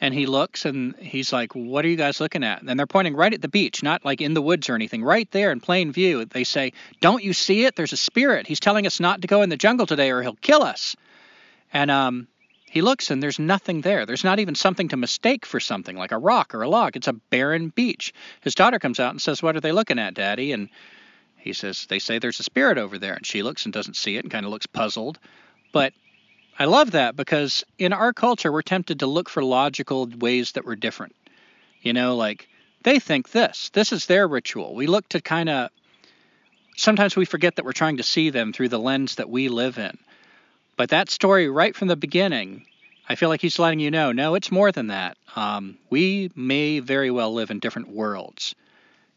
and he looks and he's like, What are you guys looking at? And they're pointing right at the beach, not like in the woods or anything, right there in plain view. They say, Don't you see it? There's a spirit. He's telling us not to go in the jungle today or he'll kill us. And um, he looks and there's nothing there. There's not even something to mistake for something like a rock or a log. It's a barren beach. His daughter comes out and says, What are they looking at, Daddy? And he says, They say there's a spirit over there. And she looks and doesn't see it and kind of looks puzzled. But I love that because in our culture, we're tempted to look for logical ways that we're different. You know, like they think this, this is their ritual. We look to kind of, sometimes we forget that we're trying to see them through the lens that we live in. But that story, right from the beginning, I feel like he's letting you know no, it's more than that. Um, we may very well live in different worlds.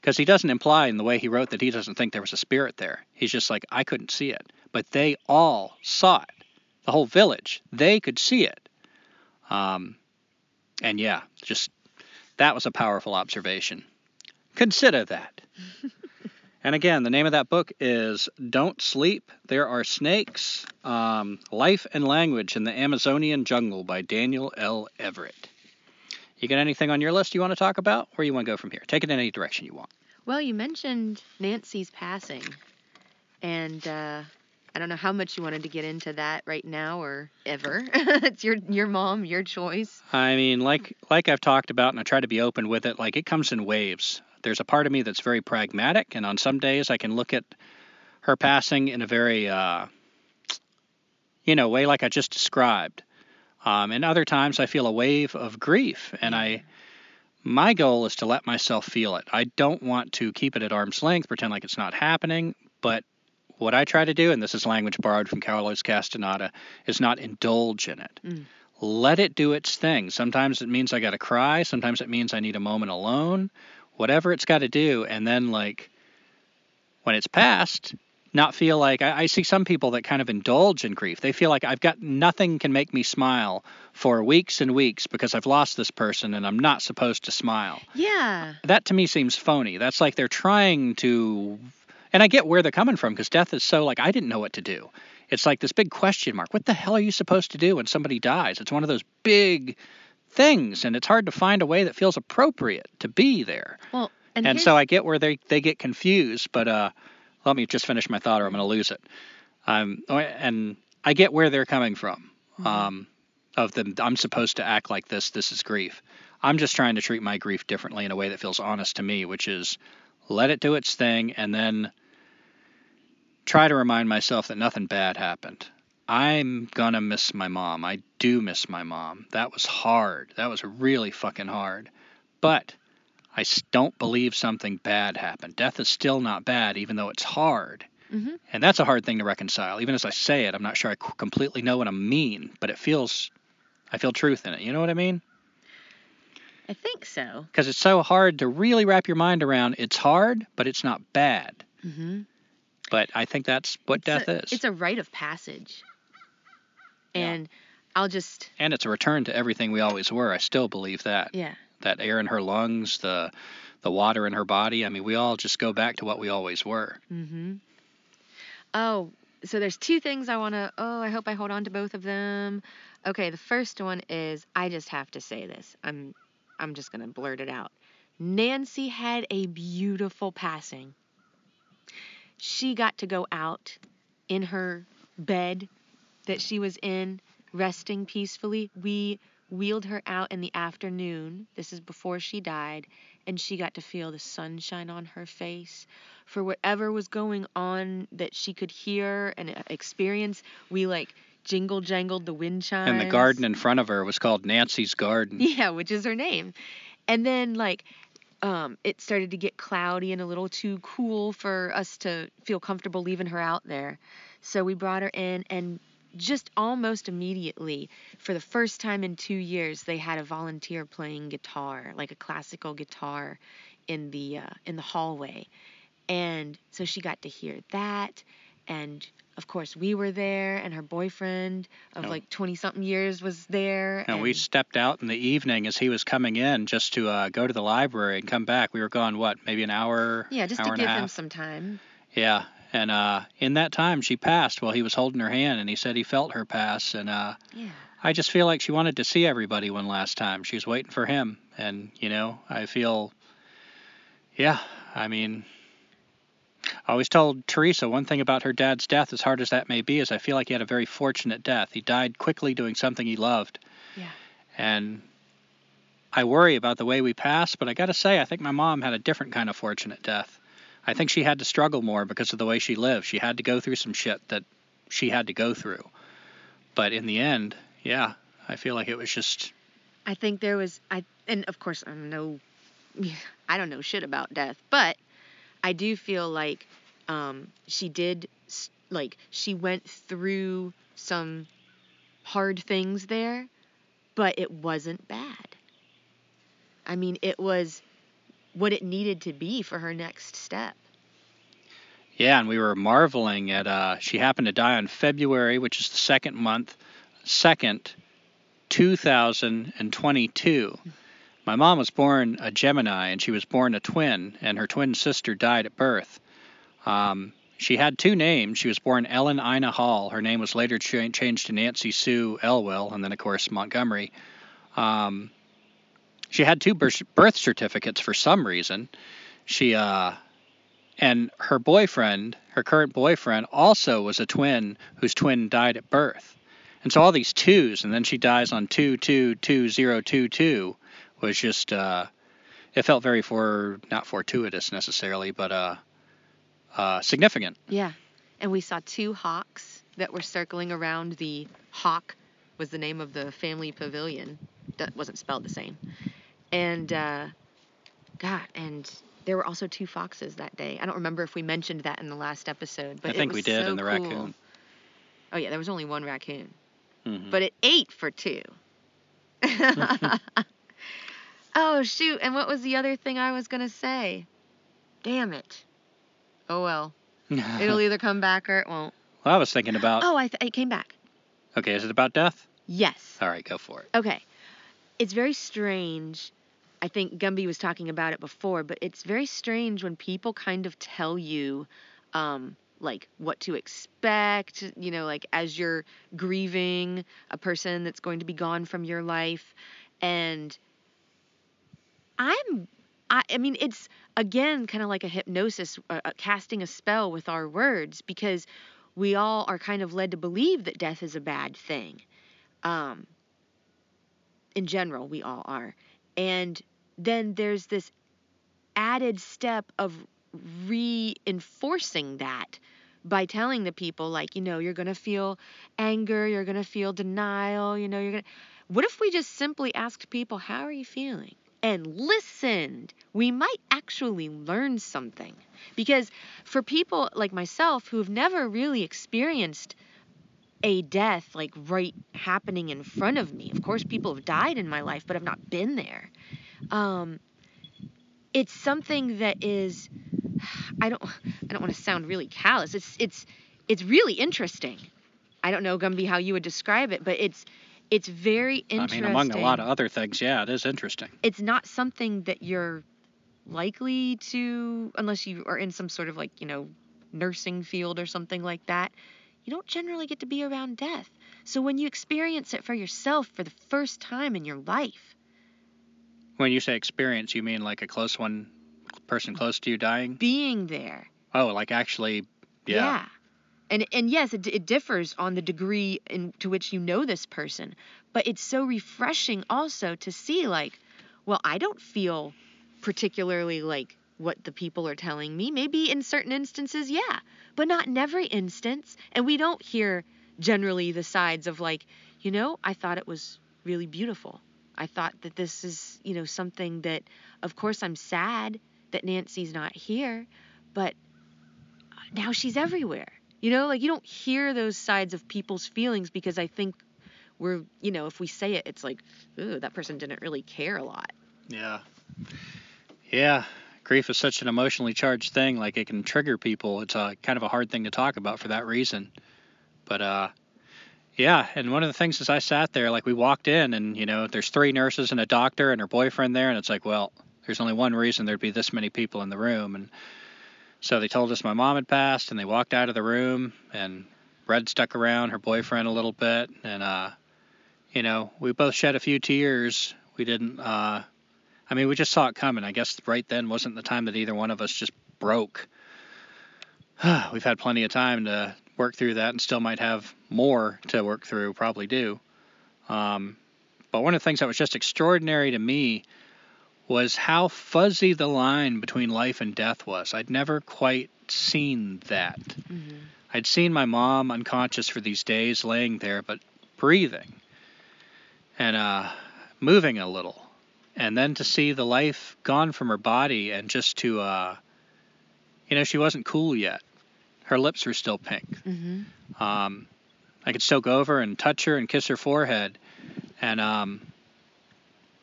Because he doesn't imply in the way he wrote that he doesn't think there was a spirit there. He's just like, I couldn't see it. But they all saw it the whole village. They could see it. Um, and yeah, just that was a powerful observation. Consider that. (laughs) and again, the name of that book is Don't Sleep, There Are Snakes um, Life and Language in the Amazonian Jungle by Daniel L. Everett. You got anything on your list you want to talk about? Where you want to go from here? Take it in any direction you want. Well, you mentioned Nancy's passing. And uh, I don't know how much you wanted to get into that right now or ever. (laughs) it's your your mom, your choice. I mean, like like I've talked about, and I try to be open with it. Like it comes in waves. There's a part of me that's very pragmatic, and on some days I can look at her passing in a very, uh, you know, way like I just described. Um, and other times I feel a wave of grief, and I. My goal is to let myself feel it. I don't want to keep it at arm's length, pretend like it's not happening, but what I try to do, and this is language borrowed from Carlos Castaneda, is not indulge in it. Mm. Let it do its thing. Sometimes it means I got to cry. Sometimes it means I need a moment alone. Whatever it's got to do, and then like when it's past, not feel like I, I, see some people that kind of indulge in grief. They feel like I've got nothing can make me smile for weeks and weeks because I've lost this person and I'm not supposed to smile. Yeah. That to me seems phony. That's like they're trying to and I get where they're coming from because death is so like I didn't know what to do. It's like this big question mark. What the hell are you supposed to do when somebody dies? It's one of those big things, and it's hard to find a way that feels appropriate to be there. Well, and, and so I get where they they get confused, but uh, let me just finish my thought, or I'm going to lose it. Um, and I get where they're coming from. Mm-hmm. Um, of them, I'm supposed to act like this. This is grief. I'm just trying to treat my grief differently in a way that feels honest to me, which is let it do its thing, and then try to remind myself that nothing bad happened. I'm gonna miss my mom. I do miss my mom. That was hard. That was really fucking hard. But I don't believe something bad happened. Death is still not bad, even though it's hard. Mm-hmm. And that's a hard thing to reconcile. Even as I say it, I'm not sure I completely know what I mean, but it feels, I feel truth in it. You know what I mean? I think so. Because it's so hard to really wrap your mind around. It's hard, but it's not bad. Mm-hmm. But I think that's what it's death a, is. It's a rite of passage. And yeah. I'll just. And it's a return to everything we always were. I still believe that. Yeah. That air in her lungs, the the water in her body. I mean, we all just go back to what we always were. Mm-hmm. Oh, so there's two things I want to. Oh, I hope I hold on to both of them. Okay, the first one is I just have to say this. I'm I'm just gonna blurt it out. Nancy had a beautiful passing. She got to go out in her bed that she was in, resting peacefully. We wheeled her out in the afternoon. This is before she died. And she got to feel the sunshine on her face. For whatever was going on that she could hear and uh, experience, we like jingle jangled the wind chimes. And the garden in front of her was called Nancy's Garden. (laughs) Yeah, which is her name. And then like um, it started to get cloudy and a little too cool for us to feel comfortable leaving her out there. So we brought her in and just almost immediately, for the first time in two years, they had a volunteer playing guitar, like a classical guitar, in the uh, in the hallway, and so she got to hear that, and of course we were there, and her boyfriend of Oh. like twenty something years was there, And we stepped out in the evening as he was coming in just to uh, go to the library and come back. We were gone, what, maybe an hour? yeah, just hour to give him some time. Yeah. And uh, in that time, she passed while he was holding her hand, and he said he felt her pass. And uh, Yeah. I just feel like she wanted to see everybody one last time. She was waiting for him. And, you know, I feel, yeah, I mean, I always told Teresa one thing about her dad's death, as hard as that may be, is I feel like he had a very fortunate death. He died quickly doing something he loved. Yeah. And I worry about the way we pass, but I got to say, I think my mom had a different kind of fortunate death. I think she had to struggle more because of the way she lived. She had to go through some shit that she had to go through. But in the end, yeah, I feel like it was just I think there was I and of course I'm no (laughs) I don't know shit about death, but I do feel like um, she did like she went through some hard things there, but it wasn't bad. I mean, it was what it needed to be for her next step. Yeah, and we were marveling at uh she happened to die on February, which is the second month, second, 2022. My mom was born a Gemini and she was born a twin, and her twin sister died at birth. Um, she had two names. She was born Ellen Ina Hall. Her name was later cha- changed to Nancy Sue Elwell, and then, of course, Montgomery. Um, she had two birth certificates for some reason. She, uh, and her boyfriend, her current boyfriend, also was a twin whose twin died at birth. And so all these twos, and then she dies on two two two zero two two, was just uh, it felt very for not fortuitous necessarily, but uh, uh, significant. Yeah. And we saw two hawks that were circling around the hawk was the name of the family pavilion. That wasn't spelled the same. And uh God, and there were also two foxes that day. I don't remember if we mentioned that in the last episode, but I it think was we did so in the cool. raccoon. Oh yeah, there was only one raccoon, Mhm. but it ate for two. (laughs) oh shoot! And what was the other thing I was gonna say? Damn it. Oh well. (laughs) It'll either come back or it won't. well, I was thinking about. Oh, I th- it came back. Okay, is it about death? Yes. All right, go for it. Okay. It's very strange. I think Gumby was talking about it before, but it's very strange when people kind of tell you, um, like what to expect, you know, like as you're grieving a person that's going to be gone from your life. And I'm, I, I mean, it's again kind of like a hypnosis, uh, uh, casting a spell with our words because we all are kind of led to believe that death is a bad thing. Um, in general, we all are. And then there's this added step of reinforcing that by telling the people, like, you know, you're going to feel anger, you're going to feel denial, you know, you're going to. What if we just simply asked people, how are you feeling? And listened, we might actually learn something. Because for people like myself who've never really experienced a death like right happening in front of me. Of course, people have died in my life, but I've not been there. Um, it's something that is, I don't, I don't want to sound really callous. It's, it's, it's really interesting. I don't know, Gumby, how you would describe it, but it's, it's very interesting. I mean, among a lot of other things, yeah, it is interesting. it's not something that you're likely to unless you are in some sort of like you know nursing field or something like that you don't generally get to be around death so when you experience it for yourself for the first time in your life When you say experience, you mean like a close one, person close to you dying? Being there. Oh, like actually, yeah. Yeah. And and yes, it, it differs on the degree in to which you know this person, but it's so refreshing also to see like, well, I don't feel particularly like what the people are telling me. Maybe in certain instances, yeah, but not in every instance. And we don't hear generally the sides of like, you know, I thought it was really beautiful. I thought that this is, you know, something that, of course, I'm sad that Nancy's not here, but now she's everywhere. You know, like you don't hear those sides of people's feelings because I think we're, you know, if we say it, it's like, ooh, that person didn't really care a lot. Yeah. Yeah. Grief is such an emotionally charged thing. Like it can trigger people. It's a kind of a hard thing to talk about for that reason. But uh, yeah. And one of the things is I sat there, like we walked in, and you know, there's three nurses and a doctor and her boyfriend there, and it's like, well, there's only one reason there'd be this many people in the room, and so they told us my mom had passed, and they walked out of the room, and Red stuck around her boyfriend a little bit, and uh, you know, we both shed a few tears. We didn't. Uh, I mean, we just saw it coming. I guess right then wasn't the time that either one of us just broke. (sighs) We've had plenty of time to work through that, and still might have more to work through. Probably do. Um, but one of the things that was just extraordinary to me was how fuzzy the line between life and death was. I'd never quite seen that. Mm-hmm. I'd seen my mom unconscious for these days, laying there, but breathing and uh, moving a little. And then to see the life gone from her body and just to, uh, you know, she wasn't cool yet. Her lips were still pink. Mm-hmm. Um, I could still go over and touch her and kiss her forehead. And um,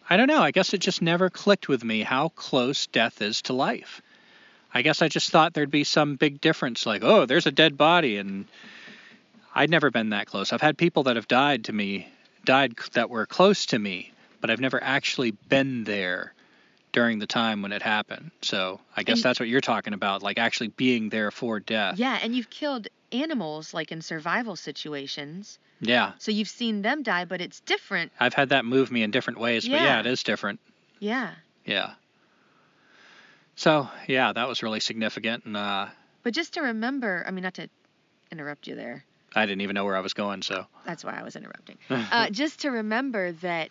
I don't know. I guess it just never clicked with me how close death is to life. I guess I just thought there'd be some big difference, like, oh, there's a dead body, and I'd never been that close. I've had people that have died to me, died that were close to me, but I've never actually been there during the time when it happened. So I guess And- that's what you're talking about, like actually being there for death. Yeah, and you've killed animals like in survival situations. Yeah. So you've seen them die, but it's different. I've had that move me in different ways, yeah. but yeah, Yeah. it is different. Yeah. Yeah. So yeah, that was really significant, and uh, But just to remember, I mean, not to interrupt you there. I didn't even know where I was going. So That's why I was interrupting. (laughs) Uh, just to remember that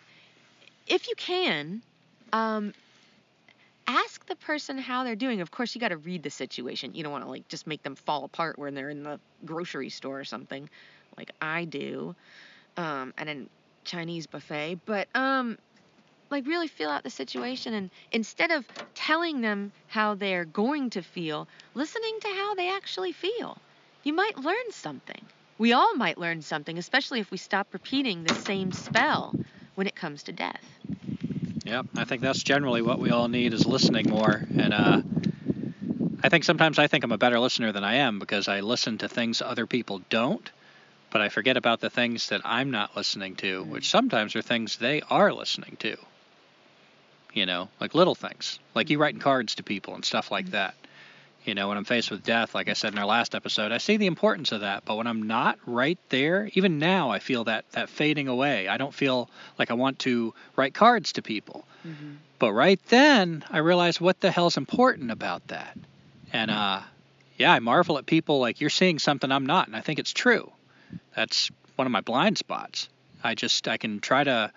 if you can, um, ask the person how they're doing. Of course, you got to read the situation. You don't want to like just make them fall apart when they're in the grocery store or something, like I do, um, at a Chinese buffet. But um, like really feel out the situation, and instead of telling them how they're going to feel, listening to how they actually feel, you might learn something. We all might learn something, especially if we stop repeating the same spell when it comes to death. Yep, I think that's generally what we all need is listening more. And uh, I think sometimes I think I'm a better listener than I am because I listen to things other people don't, but I forget about the things that I'm not listening to, mm-hmm. which sometimes are things they are listening to. You know, like little things, like you mm-hmm. writing cards to people and stuff like mm-hmm. that. You know, when I'm faced with death, like I said in our last episode, I see the importance of that. But when I'm not right there, even now, I feel that that fading away. I don't feel like I want to write cards to people. But right then, I realize what the hell's important about that. And uh, yeah, I marvel at people like you're seeing something I'm not, and I think it's true. That's one of my blind spots. I just I can try to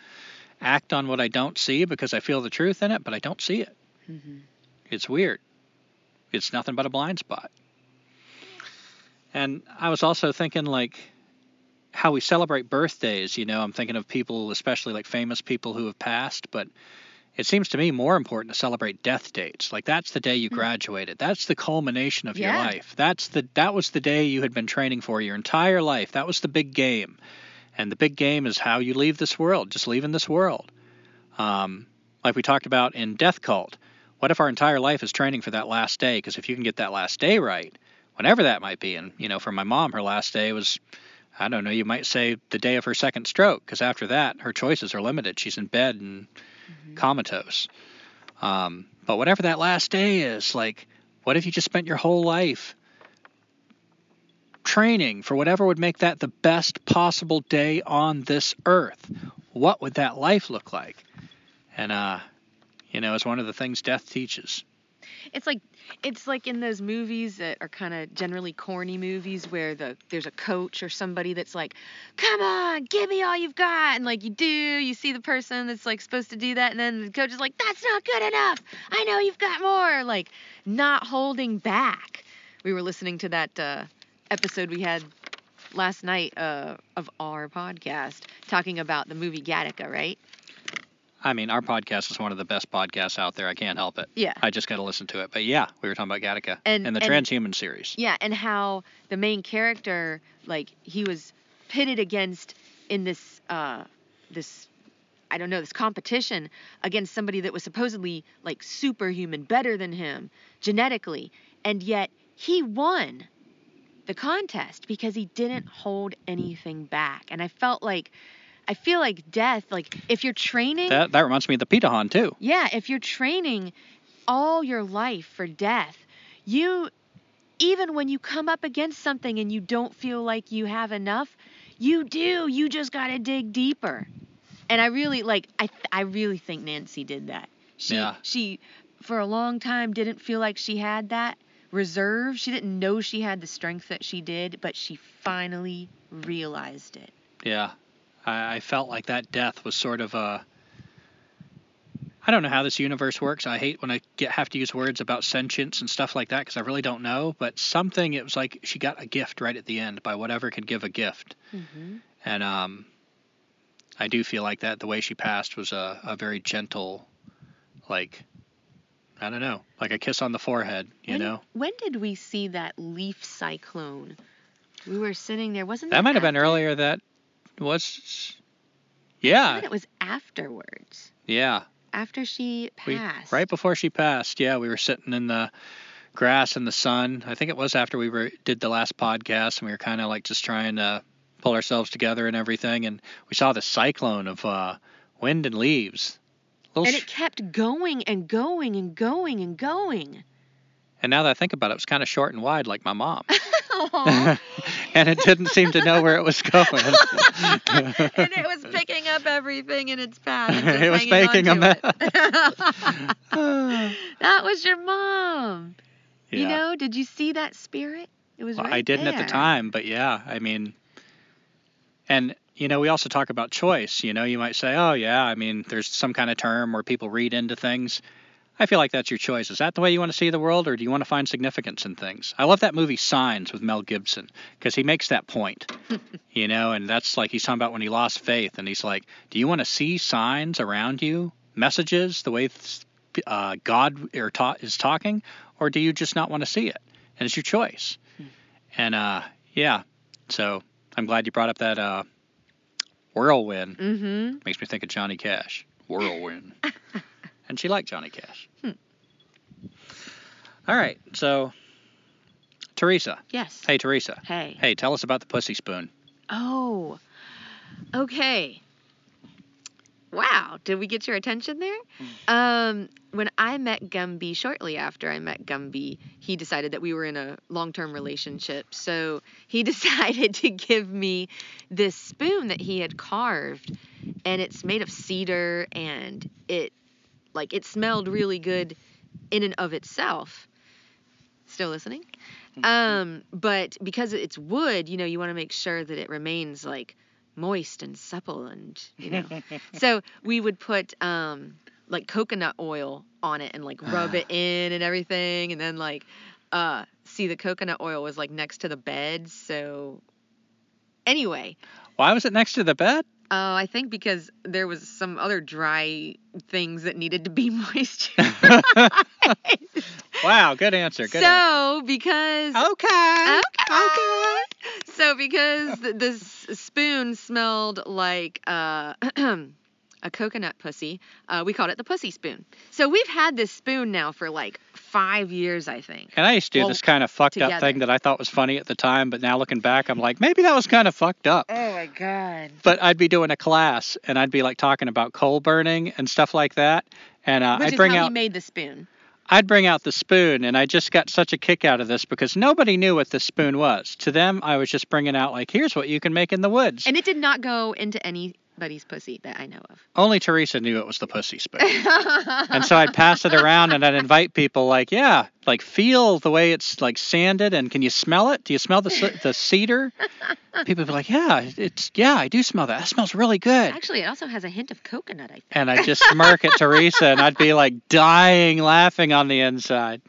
act on what I don't see because I feel the truth in it, but I don't see it. Mm-hmm. It's weird. It's nothing but a blind spot. And I was also thinking like how we celebrate birthdays, you know, I'm thinking of people, especially like famous people who have passed, but it seems to me more important to celebrate death dates. Like that's the day you graduated. That's the culmination of your Yeah. life. That's the that was the day you had been training for your entire life. That was the big game. And the big game is how you leave this world, just leaving this world. Um, like we talked about in Death Cult. What if our entire life is training for that last day? Because if you can get that last day right, whenever that might be, and you know, for my mom, her last day was, I don't know, you might say the day of her second stroke, because after that, her choices are limited. She's in bed and comatose. Um, but whatever that last day is, like, what if you just spent your whole life training for whatever would make that the best possible day on this earth? What would that life look like? And uh, You know, it's one of the things death teaches. It's like it's like in those movies that are kind of generally corny movies where the there's a coach or somebody that's like, "Come on, give me all you've got," and like you do, you see the person that's like supposed to do that, and then the coach is like, "That's not good enough. I know you've got more." Like not holding back. We were listening to that uh, episode we had last night uh, of our podcast talking about the movie Gattaca, right? I mean, our podcast is one of the best podcasts out there. I can't help it. Yeah. I just got to listen to it. But yeah, we were talking about Gattaca And- and the and- transhuman series. Yeah, and how the main character, like, he was pitted against in this, uh, this, I don't know, this competition against somebody that was supposedly like superhuman, better than him genetically, and yet he won the contest because he didn't hold anything back. And I felt like, I feel like death, like, if you're training. That that reminds me of the Pirahã too. Yeah, if you're training all your life for death, you even when you come up against something and you don't feel like you have enough, you do. You just got to dig deeper. And I really like I th- I really think Nancy did that. She Yeah. she for a long time didn't feel like she had that reserve. She didn't know she had the strength that she did, but she finally realized it. Yeah, I, I felt like that death was sort of a. I don't know how this universe works. I hate when I get have to use words about sentience and stuff like that because I really don't know. But something, it was like she got a gift right at the end by whatever could give a gift, Mm-hmm. and um, I do feel like that the way she passed was a, a very gentle, like, I don't know, like a kiss on the forehead, you when, know. When did we see that leaf cyclone? We were sitting there, wasn't That That might have been earlier. That was, yeah, it was afterwards, yeah. after she We, passed. right before she passed, yeah, we were sitting in the grass in the sun. I think it was after we were did the last podcast, and we were kind of like just trying to pull ourselves together and everything, and we saw the cyclone of uh, wind and leaves. Little And sh- it kept going and going and going and going. and now that I think about it, it was kind of short and wide, like my mom. (laughs) (laughs) and it didn't seem to know where it was going. (laughs) and it was picking up everything in its path. (laughs) It was making a it. that was your mom. yeah. You know, did you see that spirit? It was Well, right I didn't at the time, but yeah, I mean, and you know, we also talk about choice. You know, you might say, oh yeah, I mean, there's some kind of term where people read into things. I feel like that's your choice. Is that the way you want to see the world, or do you want to find significance in things? I love that movie Signs with Mel Gibson because he makes that point. (laughs) you know, and that's like he's talking about when he lost faith, and he's like, do you want to see signs around you, messages, the way uh, God or ta- is talking, or do you just not want to see it? And it's your choice. And uh, yeah, so I'm glad you brought up that uh, whirlwind. Mm-hmm. Makes me think of Johnny Cash. Whirlwind. (laughs) and she liked Johnny Cash. Hmm. All right, so Teresa. Yes. Hey, Teresa. Hey. Hey, tell us about the pussy spoon. Oh. Okay. Wow, did we get your attention there? Um, when I met Gumby, shortly after I met Gumby, he decided that we were in a long term relationship. So he (laughs) decided to give me this spoon that he had carved. And it's made of cedar and it, like, it smelled really good in and of itself. Still listening? Um, but because it's wood, you know, you want to make sure that it remains like moist and supple and you know. (laughs) so we would put um like coconut oil on it and like rub it in and everything and then like uh see the coconut oil was like next to the bed so anyway Why was it next to the bed? Oh i think because there was some other dry things that needed to be (laughs) moisturized wow, good answer. Good answer. so because Okay. Okay. So because th- this spoon smelled like uh, (clears throat) a coconut pussy, uh, we called it the pussy spoon. So we've had this spoon now for like five years, I think. And I used to do Well, this kind of fucked up thing that I thought was funny at the time, but now looking back, I'm like, maybe that was kind of fucked up. Oh my god. But I'd be doing a class, and I'd be like talking about coal burning and stuff like that, and uh, Which I'd is bring how out he made the spoon. I'd bring out the spoon, and I just got such a kick out of this because nobody knew what the spoon was. To them, I was just bringing out like, here's what you can make in the woods. And it did not go into any anybody's pussy that I know of. Only Teresa knew it was the pussy spoon. and so I'd pass it around and I'd invite people like, yeah, like feel the way it's like sanded and can you smell it? Do you smell the the cedar? People would be like, yeah, it's yeah, I do smell that. That smells really good. Actually, it also has a hint of coconut, I think. And I'd just smirk at Teresa and I'd be like dying laughing on the inside.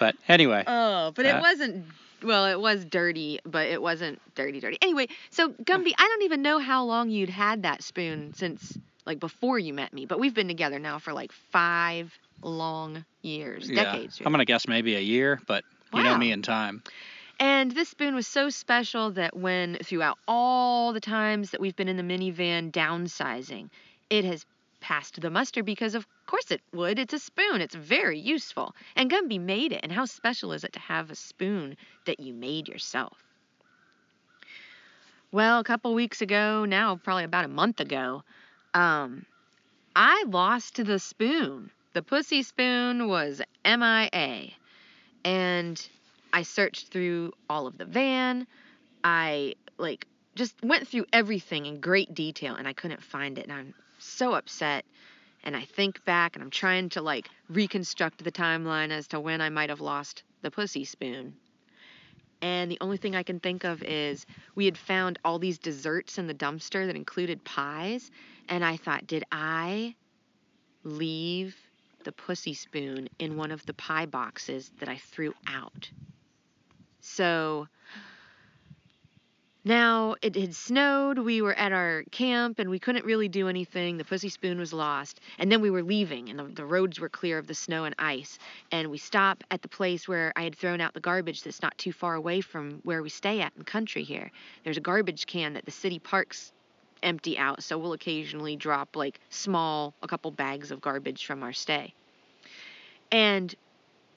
But anyway, Oh, but it Uh, wasn't. Well, it was dirty, but it wasn't dirty, dirty. Anyway, so Gumby, I don't even know how long you'd had that spoon since like before you met me, but we've been together now for like five long years, yeah, decades. I'm gonna guess maybe a year, but you know me in time. And this spoon was so special that when throughout all the times that we've been in the minivan downsizing, it has passed the muster because of course it would. It's a spoon. It's very useful. And Gumby made it. And how special is it to have a spoon that you made yourself? Well, a couple weeks ago, now probably about a month ago, um, I lost the spoon. The pussy spoon was MIA. And I searched through all of the van. I like just went through everything in great detail and I couldn't find it and I'm so upset. And I think back and I'm trying to like reconstruct the timeline as to when I might have lost the pussy spoon. And the only thing I can think of is we had found all these desserts in the dumpster that included pies. And I thought, did I leave the pussy spoon in one of the pie boxes that I threw out? So now it had snowed. We were at our camp and we couldn't really do anything. The pussy spoon was lost. And then we were leaving and the, the roads were clear of the snow and ice. And we stop at the place where I had thrown out the garbage that's not too far away from where we stay at in the country here. There's a garbage can that the city parks empty out. So we'll occasionally drop like small, a couple bags of garbage from our stay. And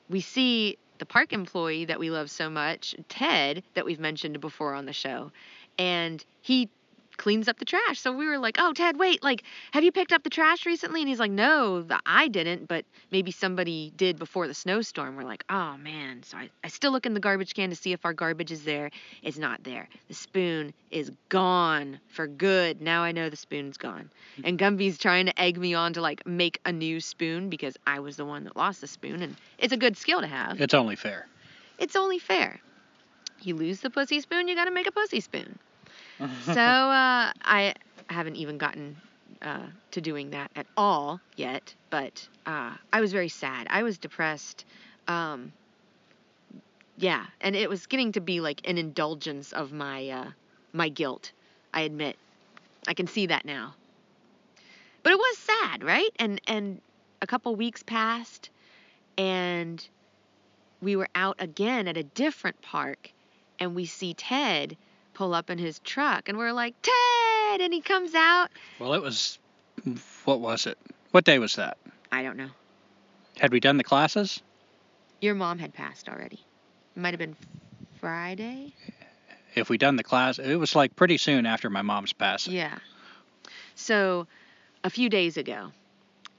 we see the park employee that we love so much, Ted, that we've mentioned before on the show, and he cleans up the trash. So we were like, "Oh, Ted, wait, like have you picked up the trash recently?" And he's like, "No, the, I didn't, but maybe somebody did before the snowstorm." We're like, "Oh, man." So I, I still look in the garbage can to see if our garbage is there. It's not there. The spoon is gone for good. Now I know the spoon's gone. And Gumby's trying to egg me on to like make a new spoon because I was the one that lost the spoon and it's a good skill to have. It's only fair. It's only fair. You lose the pussy spoon, you got to make a pussy spoon. So uh, I haven't even gotten uh, to doing that at all yet, but uh, I was very sad. I was depressed. Um, yeah, and it was getting to be like an indulgence of my uh, my guilt. I admit, I can see that now. But it was sad, right? And and a couple weeks passed, and we were out again at a different park, and we see Ted pull up in his truck, and we're like, Ted! And he comes out. Well, it was what was it? What day was that? I don't know. Had we done the classes? Your mom had passed already. It might have been Friday. If we done the class, it was like pretty soon after my mom's passing. Yeah. So, a few days ago,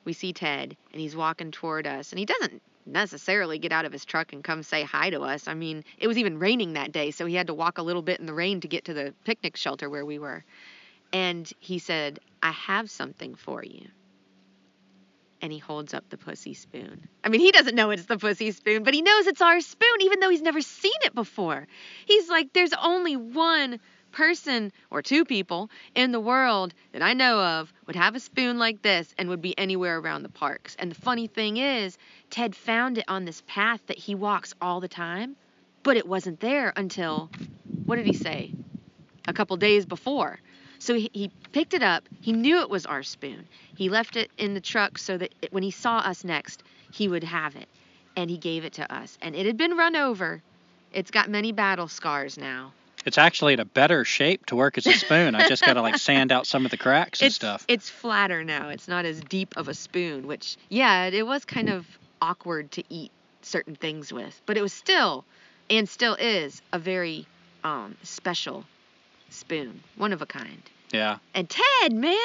we see Ted, and he's walking toward us, and he doesn't necessarily get out of his truck and come say hi to us. I mean, it was even raining that day, so he had to walk a little bit in the rain to get to the picnic shelter where we were. And he said, I have something for you. And he holds up the pussy spoon. I mean, he doesn't know it's the pussy spoon, but he knows it's our spoon, even though he's never seen it before. He's like, there's only one person or two people in the world that I know of would have a spoon like this and would be anywhere around the parks. And the funny thing is, Ted found it on this path that he walks all the time, but it wasn't there until, what did he say? A couple days before. So he, he picked it up. He knew it was our spoon. He left it in the truck so that it, when he saw us next, he would have it. And he gave it to us. And it had been run over. It's got many battle scars now. It's actually in a better shape to work as a spoon. I just got to like sand out some of the cracks and it's, stuff. It's flatter now. It's not as deep of a spoon, which, yeah, it was kind of awkward to eat certain things with. But it was still, and still is, a very um, special spoon. One of a kind. Yeah. And Ted, man,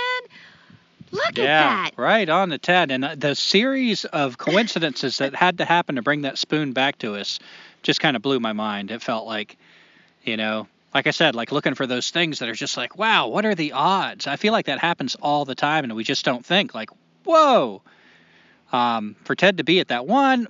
look yeah, at that. right on the Ted. And uh, the series of coincidences that had to happen to bring that spoon back to us just kind of blew my mind. It felt like, you know, like I said, like looking for those things that are just like, wow, what are the odds? I feel like that happens all the time, and we just don't think like, whoa. Um, for Ted to be at that one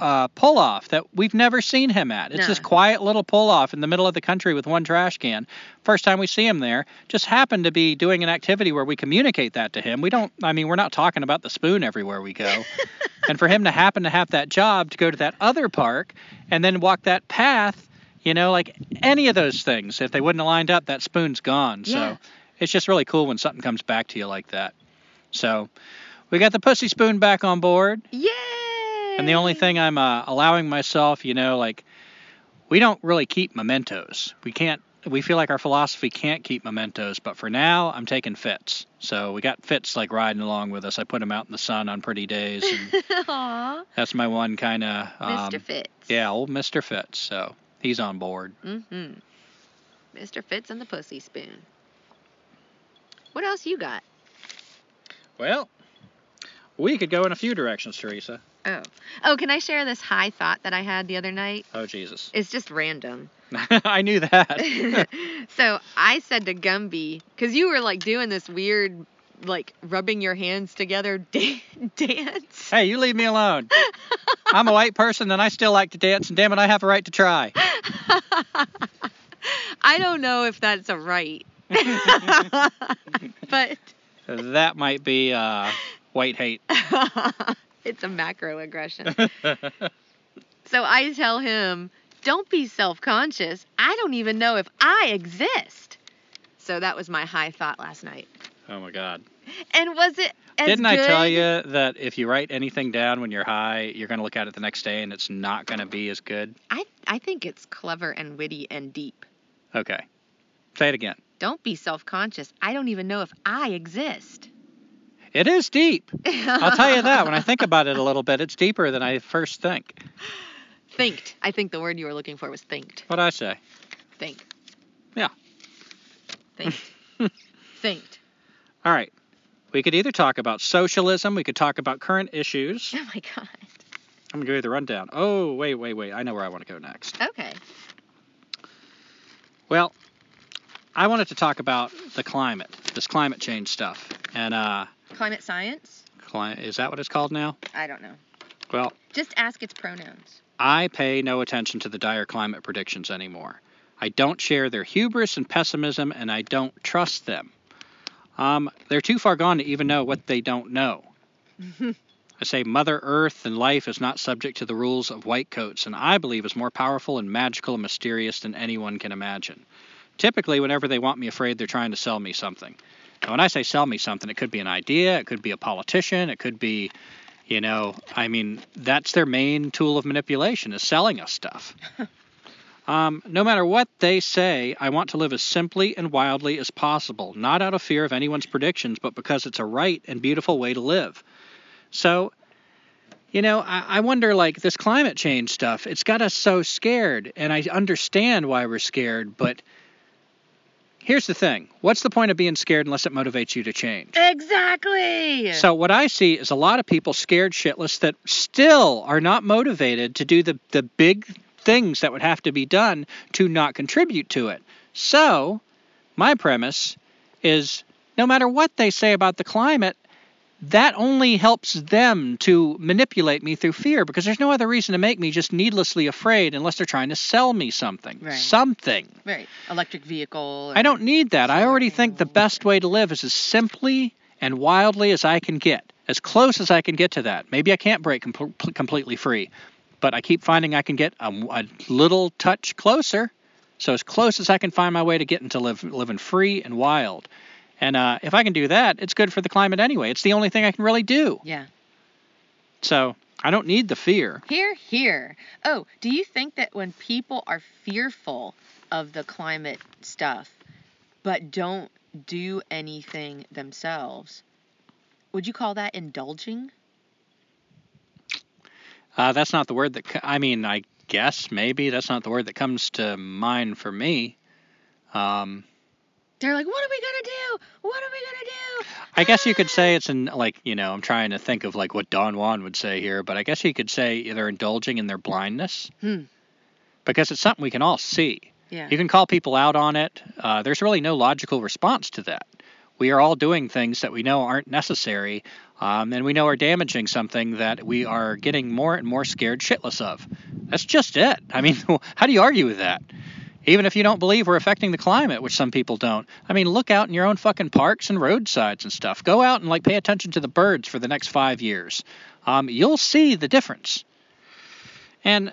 uh, pull off that we've never seen him at. It's No. this quiet little pull off in the middle of the country with one trash can. First time we see him there, just happened to be doing an activity where we communicate that to him. We don't, I mean, we're not talking about the spoon everywhere we go. (laughs) and for him to happen to have that job to go to that other park and then walk that path, you know, like any of those things, if they wouldn't have lined up, that spoon's gone. Yeah. So it's just really cool when something comes back to you like that. So we got the pussy spoon back on board. Yay! And the only thing I'm uh, allowing myself, you know, like we don't really keep mementos. We can't. We feel like our philosophy can't keep mementos. But for now, I'm taking Fitz. So we got Fitz like riding along with us. I put him out in the sun on pretty days, and (laughs) Aw, that's my one kind of. Um, Mr. Fitz. Yeah, old Mr. Fitz. So he's on board. Mm-hmm. Mr. Fitz and the Pussy Spoon. What else you got? Well, we could go in a few directions, Teresa. Oh. Oh, can I share this high thought that I had the other night? Oh Jesus, It's just random. (laughs) I knew that. (laughs) so I said to Gumby, because you were like doing this weird, like rubbing your hands together (laughs) da- dance. hey, you leave me alone. (laughs) I'm a white person and I still like to dance, and damn it, I have a right to try. (laughs) I don't know if that's a right. but That might be uh, white hate. it's a macroaggression. So I tell him, don't be self conscious. I don't even know if I exist. So that was my high thought last night. Oh my God. And was it as Didn't I tell you that if you write anything down when you're high, you're going to look at it the next day and it's not going to be as good? I, I think it's clever and witty and deep. Okay. Say it again. Don't be self conscious. I don't even know if I exist. It is deep. (laughs) I'll tell you that. When I think about it a little bit, it's deeper than I first think. Thinked. I think the word you were looking for was thinked. What'd I say? Think. Yeah. Think. Thinked. (laughs) All right. We could either talk about socialism, we could talk about current issues. Oh my god. I'm going to give you the rundown. Oh, wait, wait, wait. I know where I want to go next. Okay. Well, I wanted to talk about the climate, this climate change stuff. And uh, Climate science? cli- is that what it's called now? I don't know. Well, Just ask its pronouns. I pay no attention to the dire climate predictions anymore. I don't share their hubris and pessimism, and I don't trust them. Um, they're too far gone to even know what they don't know. (laughs) I say Mother Earth and life is not subject to the rules of white coats, and I believe is more powerful and magical and mysterious than anyone can imagine. Typically, whenever they want me afraid, they're trying to sell me something. Now, when I say sell me something, it could be an idea, it could be a politician, it could be, you know, I mean, that's their main tool of manipulation is selling us stuff. (laughs) Um, no matter what they say, I want to live as simply and wildly as possible, not out of fear of anyone's predictions, but because it's a right and beautiful way to live. So, you know, I, I wonder like this climate change stuff, it's got us so scared, and I understand why we're scared, but here's the thing what's the point of being scared unless it motivates you to change? Exactly. So what I see is a lot of people scared shitless that still are not motivated to do the the big things that would have to be done to not contribute to it. So, my premise is no matter what they say about the climate, that only helps them to manipulate me through fear because there's no other reason to make me just needlessly afraid unless they're trying to sell me something. Right. Something. right. Electric vehicle. I don't need that. I already think the best way to live is as simply and wildly as I can get, as close as I can get to that. Maybe I can't break com- completely free, but I keep finding I can get a, a little touch closer. So as close as I can find my way to getting to live living free and wild. And uh, if I can do that, it's good for the climate anyway. It's the only thing I can really do. Yeah. So I don't need the fear. Hear, hear. Oh, do you think that when people are fearful of the climate stuff, but don't do anything themselves, would you call that indulging? Uh, that's not the word that I mean. I guess maybe that's not the word that comes to mind for me. Um, They're like, what are we gonna do? What are we gonna do? I guess you could say it's in like you know I'm trying to think of like what Don Juan would say here, but I guess you could say they're indulging in their blindness Hmm. because it's something we can all see. Yeah. You can call people out on it. Uh, there's really no logical response to that. We are all doing things that we know aren't necessary, um, and we know are damaging something that we are getting more and more scared shitless of. That's just it. I mean, (laughs) how do you argue with that? Even if you don't believe we're affecting the climate, which some people don't. I mean, look out in your own fucking parks and roadsides and stuff. Go out and like pay attention to the birds for the next five years. Um, you'll see the difference. And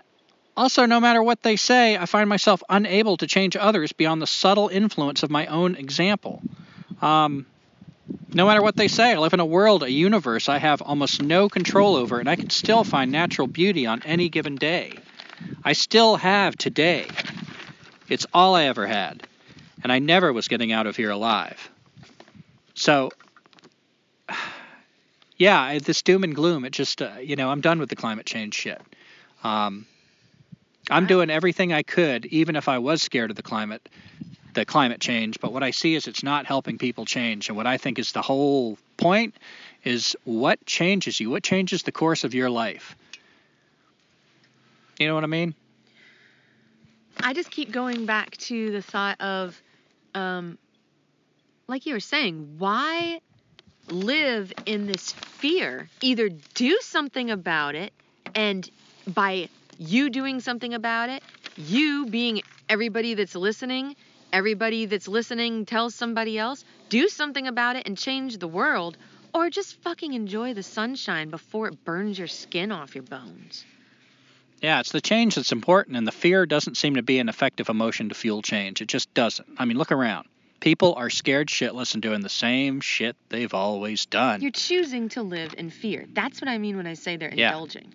also, no matter what they say, I find myself unable to change others beyond the subtle influence of my own example. Um, no matter what they say, I live in a world, a universe I have almost no control over, and I can still find natural beauty on any given day. I still have today. It's all I ever had, and I never was getting out of here alive. So, (sighs) yeah, this doom and gloom, it just, uh, you know, I'm done with the climate change shit. Um, I'm doing everything I could, even if I was scared of the climate, the climate change. But what I see is it's not helping people change. And what I think is the whole point is what changes you? What changes the course of your life? You know what I mean? I just keep going back to the thought of, um, like you were saying, why live in this fear? Either do something about it, and by you doing something about it, you being everybody that's listening, everybody that's listening tells somebody else, do something about it and change the world, or just fucking enjoy the sunshine before it burns your skin off your bones. Yeah, it's the change that's important, and the fear doesn't seem to be an effective emotion to fuel change. It just doesn't. I mean, look around. People are scared shitless and doing the same shit they've always done. You're choosing to live in fear. That's what I mean when I say they're Yeah. indulging.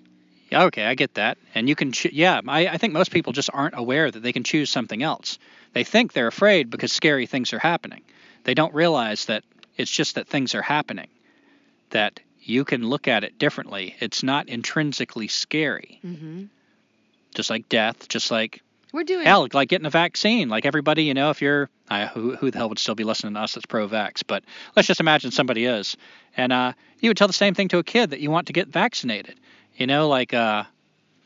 Yeah, okay, I get that. And you can, cho- yeah, I, I think most people just aren't aware that they can choose something else. They think they're afraid because scary things are happening. They don't realize that it's just that things are happening, that you can look at it differently. It's not intrinsically scary, hmm just like death, just like We're doing. hell, like getting a vaccine. Like everybody, you know, if you're, I, who, who the hell would still be listening to us that's pro-vax? But let's just imagine somebody is, and uh, you would tell the same thing to a kid that you want to get vaccinated. You know, like, uh,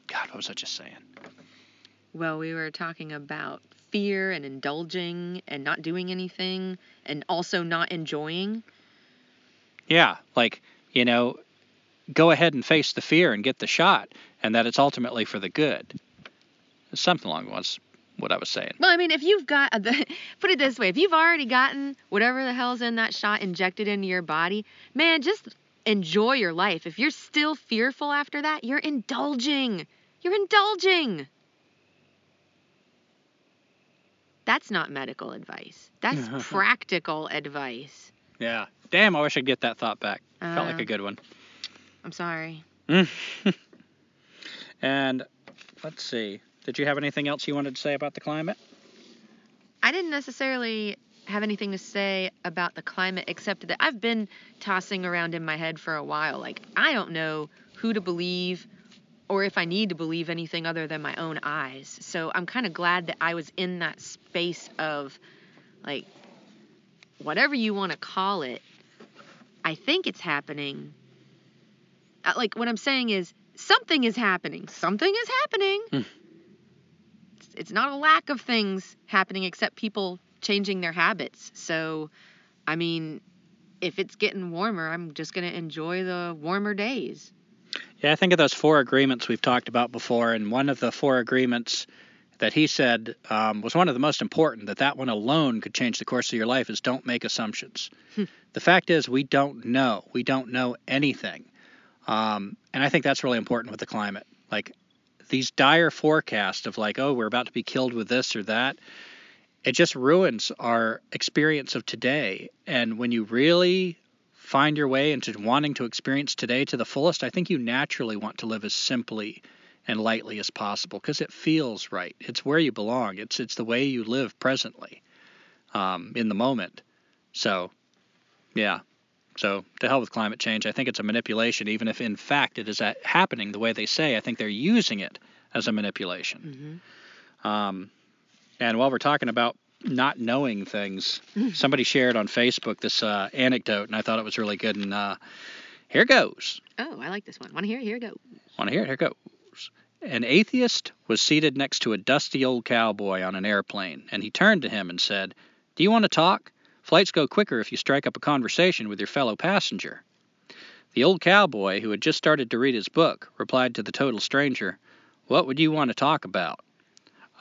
God, what was I just saying? Well, we were talking about fear and indulging and not doing anything and also not enjoying. Yeah, like, you know, go ahead and face the fear and get the shot, and that it's ultimately for the good. Something along was what I was saying. Well, I mean, if you've got the, (laughs) put it this way, if you've already gotten whatever the hell's in that shot injected into your body, man, just enjoy your life. If you're still fearful after that, you're indulging. You're indulging. That's not medical advice. That's (laughs) practical advice. Yeah. Damn, I wish I'd get that thought back. Felt like Uh. a good one. I'm sorry. (laughs) and let's see. Did you have anything else you wanted to say about the climate? I didn't necessarily have anything to say about the climate except that I've been tossing around in my head for a while. Like, I don't know who to believe or if I need to believe anything other than my own eyes. So I'm kind of glad that I was in that space of, like, whatever you want to call it. I think it's happening. Uh, Like, what I'm saying is, something is happening. Something is happening. It's- It's not a lack of things happening except people changing their habits. So, I mean, if it's getting warmer, I'm just going to enjoy the warmer days. Yeah, I think of those four agreements we've talked about before, and one of the four agreements that he said um, was one of the most important. That that one alone could change the course of your life is don't make assumptions. the fact is, we don't know. We don't know anything, um, and I think that's really important with the climate. Like these dire forecasts of like, oh, we're about to be killed with this or that. It just ruins our experience of today. And when you really find your way into wanting to experience today to the fullest, I think you naturally want to live as simply and lightly as possible because it feels right. It's where you belong. It's it's the way you live presently, um, in the moment. So, yeah. So to hell with climate change. I think it's a manipulation, even if in fact it is happening the way they say. I think they're using it as a manipulation. hmm Um, and while we're talking about not knowing things, somebody shared on Facebook this uh, anecdote, and I thought it was really good. And uh, here goes. Oh, I like this one. Want to hear? it? Here it go. Want to hear it? Here goes. An atheist was seated next to a dusty old cowboy on an airplane, and he turned to him and said, Do you want to talk? Flights go quicker if you strike up a conversation with your fellow passenger. The old cowboy, who had just started to read his book, replied to the total stranger, What would you want to talk about?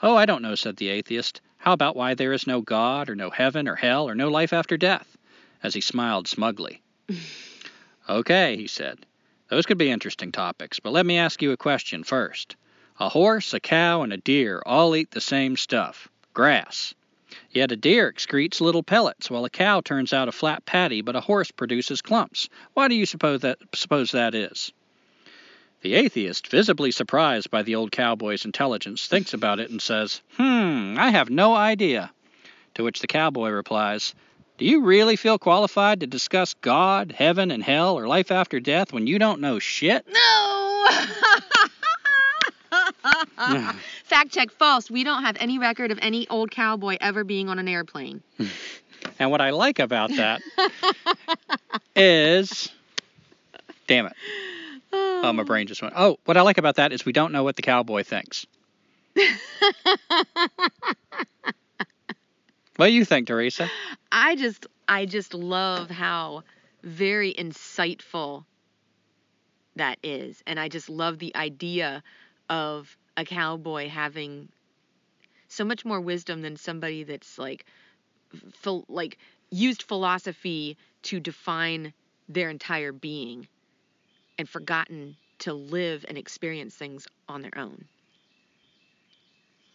Oh, I don't know, said the atheist. How about why there is no God, or no heaven, or hell, or no life after death? As he smiled smugly. (laughs) okay, he said. Those could be interesting topics, but let me ask you a question first. A horse, a cow, and a deer all eat the same stuff grass. Yet a deer excretes little pellets, while a cow turns out a flat patty, but a horse produces clumps. Why do you suppose that, suppose that is? The atheist, visibly surprised by the old cowboy's intelligence, thinks about it and says, Hmm, I have no idea. To which the cowboy replies, Do you really feel qualified to discuss God, heaven, and hell, or life after death when you don't know shit? No! (laughs) Fact check false. We don't have any record of any old cowboy ever being on an airplane. (laughs) And what I like about that is, damn it. Oh, my brain just went. Oh, what I like about that is we don't know what the cowboy thinks. (laughs) what do you think, Teresa? I just I just love how very insightful that is. And I just love the idea of a cowboy having so much more wisdom than somebody that's like phil- like used philosophy to define their entire being and forgotten to live and experience things on their own.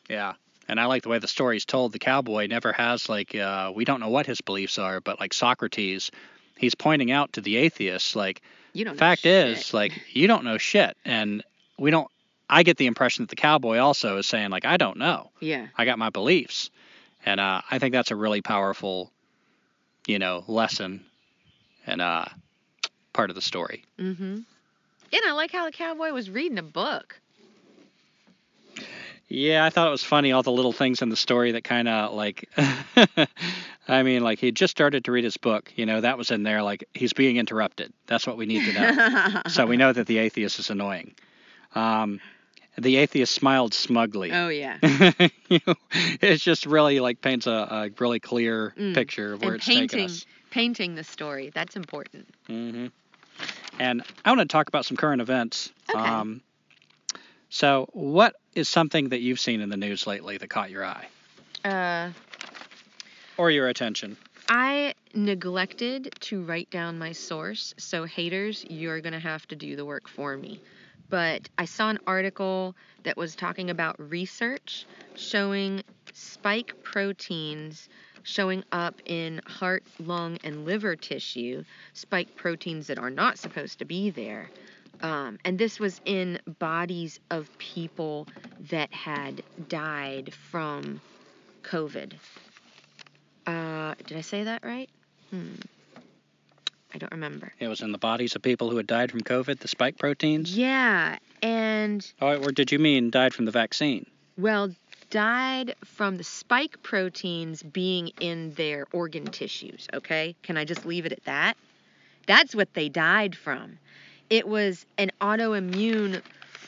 Yeah. And I like the way the story's told. The cowboy never has like uh, we don't know what his beliefs are, but like Socrates, he's pointing out to the atheists like You don't fact is like you don't know shit, and we don't. I get the impression that the cowboy also is saying like I don't know. Yeah. I got my beliefs, and uh, I think that's a really powerful, you know, lesson and uh, part of the story. Mm-hmm. And I like how the cowboy was reading a book. Yeah, I thought it was funny all the little things in the story that kind of like, (laughs) I mean, like he just started to read his book. You know, that was in there. Like he's being interrupted. That's what we need to know. (laughs) so we know that the atheist is annoying. Um, the atheist smiled smugly. Oh yeah. you know, it's just really like paints a, a really clear Mm. picture of where and it's painting us. painting the story. That's important. hmm And I want to talk about some current events. Okay. Um, so, what is something that you've seen in the news lately that caught your eye Uh or your attention? I neglected to write down my source, so haters, you're going to have to do the work for me. But I saw an article that was talking about research showing spike proteins showing up in heart, lung, and liver tissue, spike proteins that are not supposed to be there. Um, and this was in bodies of people that had died from COVID. Uh, did I say that right? Hmm. I don't remember. It was in the bodies of people who had died from COVID, the spike proteins. Yeah, and Oh, or did you mean died from the vaccine? well, died from the spike proteins being in their organ tissues, okay? Can I just leave it at that? That's what they died from. It was an autoimmune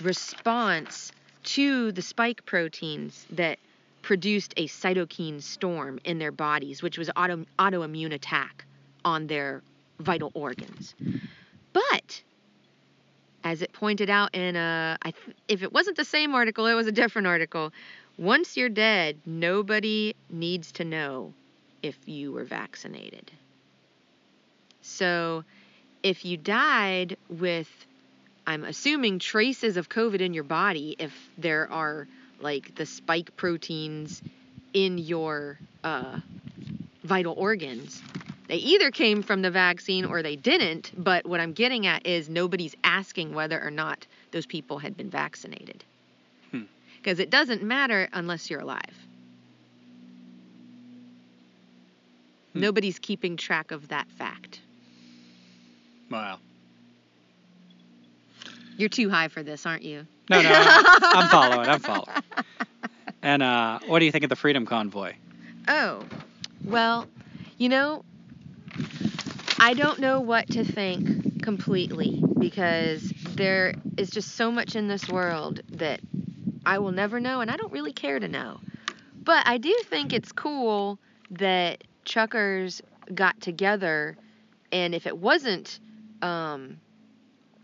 response to the spike proteins that produced a cytokine storm in their bodies, which was auto, autoimmune attack on their vital organs. But as it pointed out in a, if it wasn't the same article, it was a different article. Once you're dead, nobody needs to know if you were vaccinated. So, if you died with, I'm assuming traces of COVID in your body, if there are like the spike proteins in your uh, vital organs, they either came from the vaccine or they didn't. But what I'm getting at is nobody's asking whether or not those people had been vaccinated. Because it doesn't matter unless you're alive. Hmm. Nobody's keeping track of that fact. Wow. You're too high for this, aren't you? No, no, I'm following. I'm following. (laughs) And uh, what do you think of the Freedom Convoy? Oh, well, you know, I don't know what to think completely because there is just so much in this world that I will never know, and I don't really care to know. But I do think it's cool that truckers got together, and if it wasn't, um,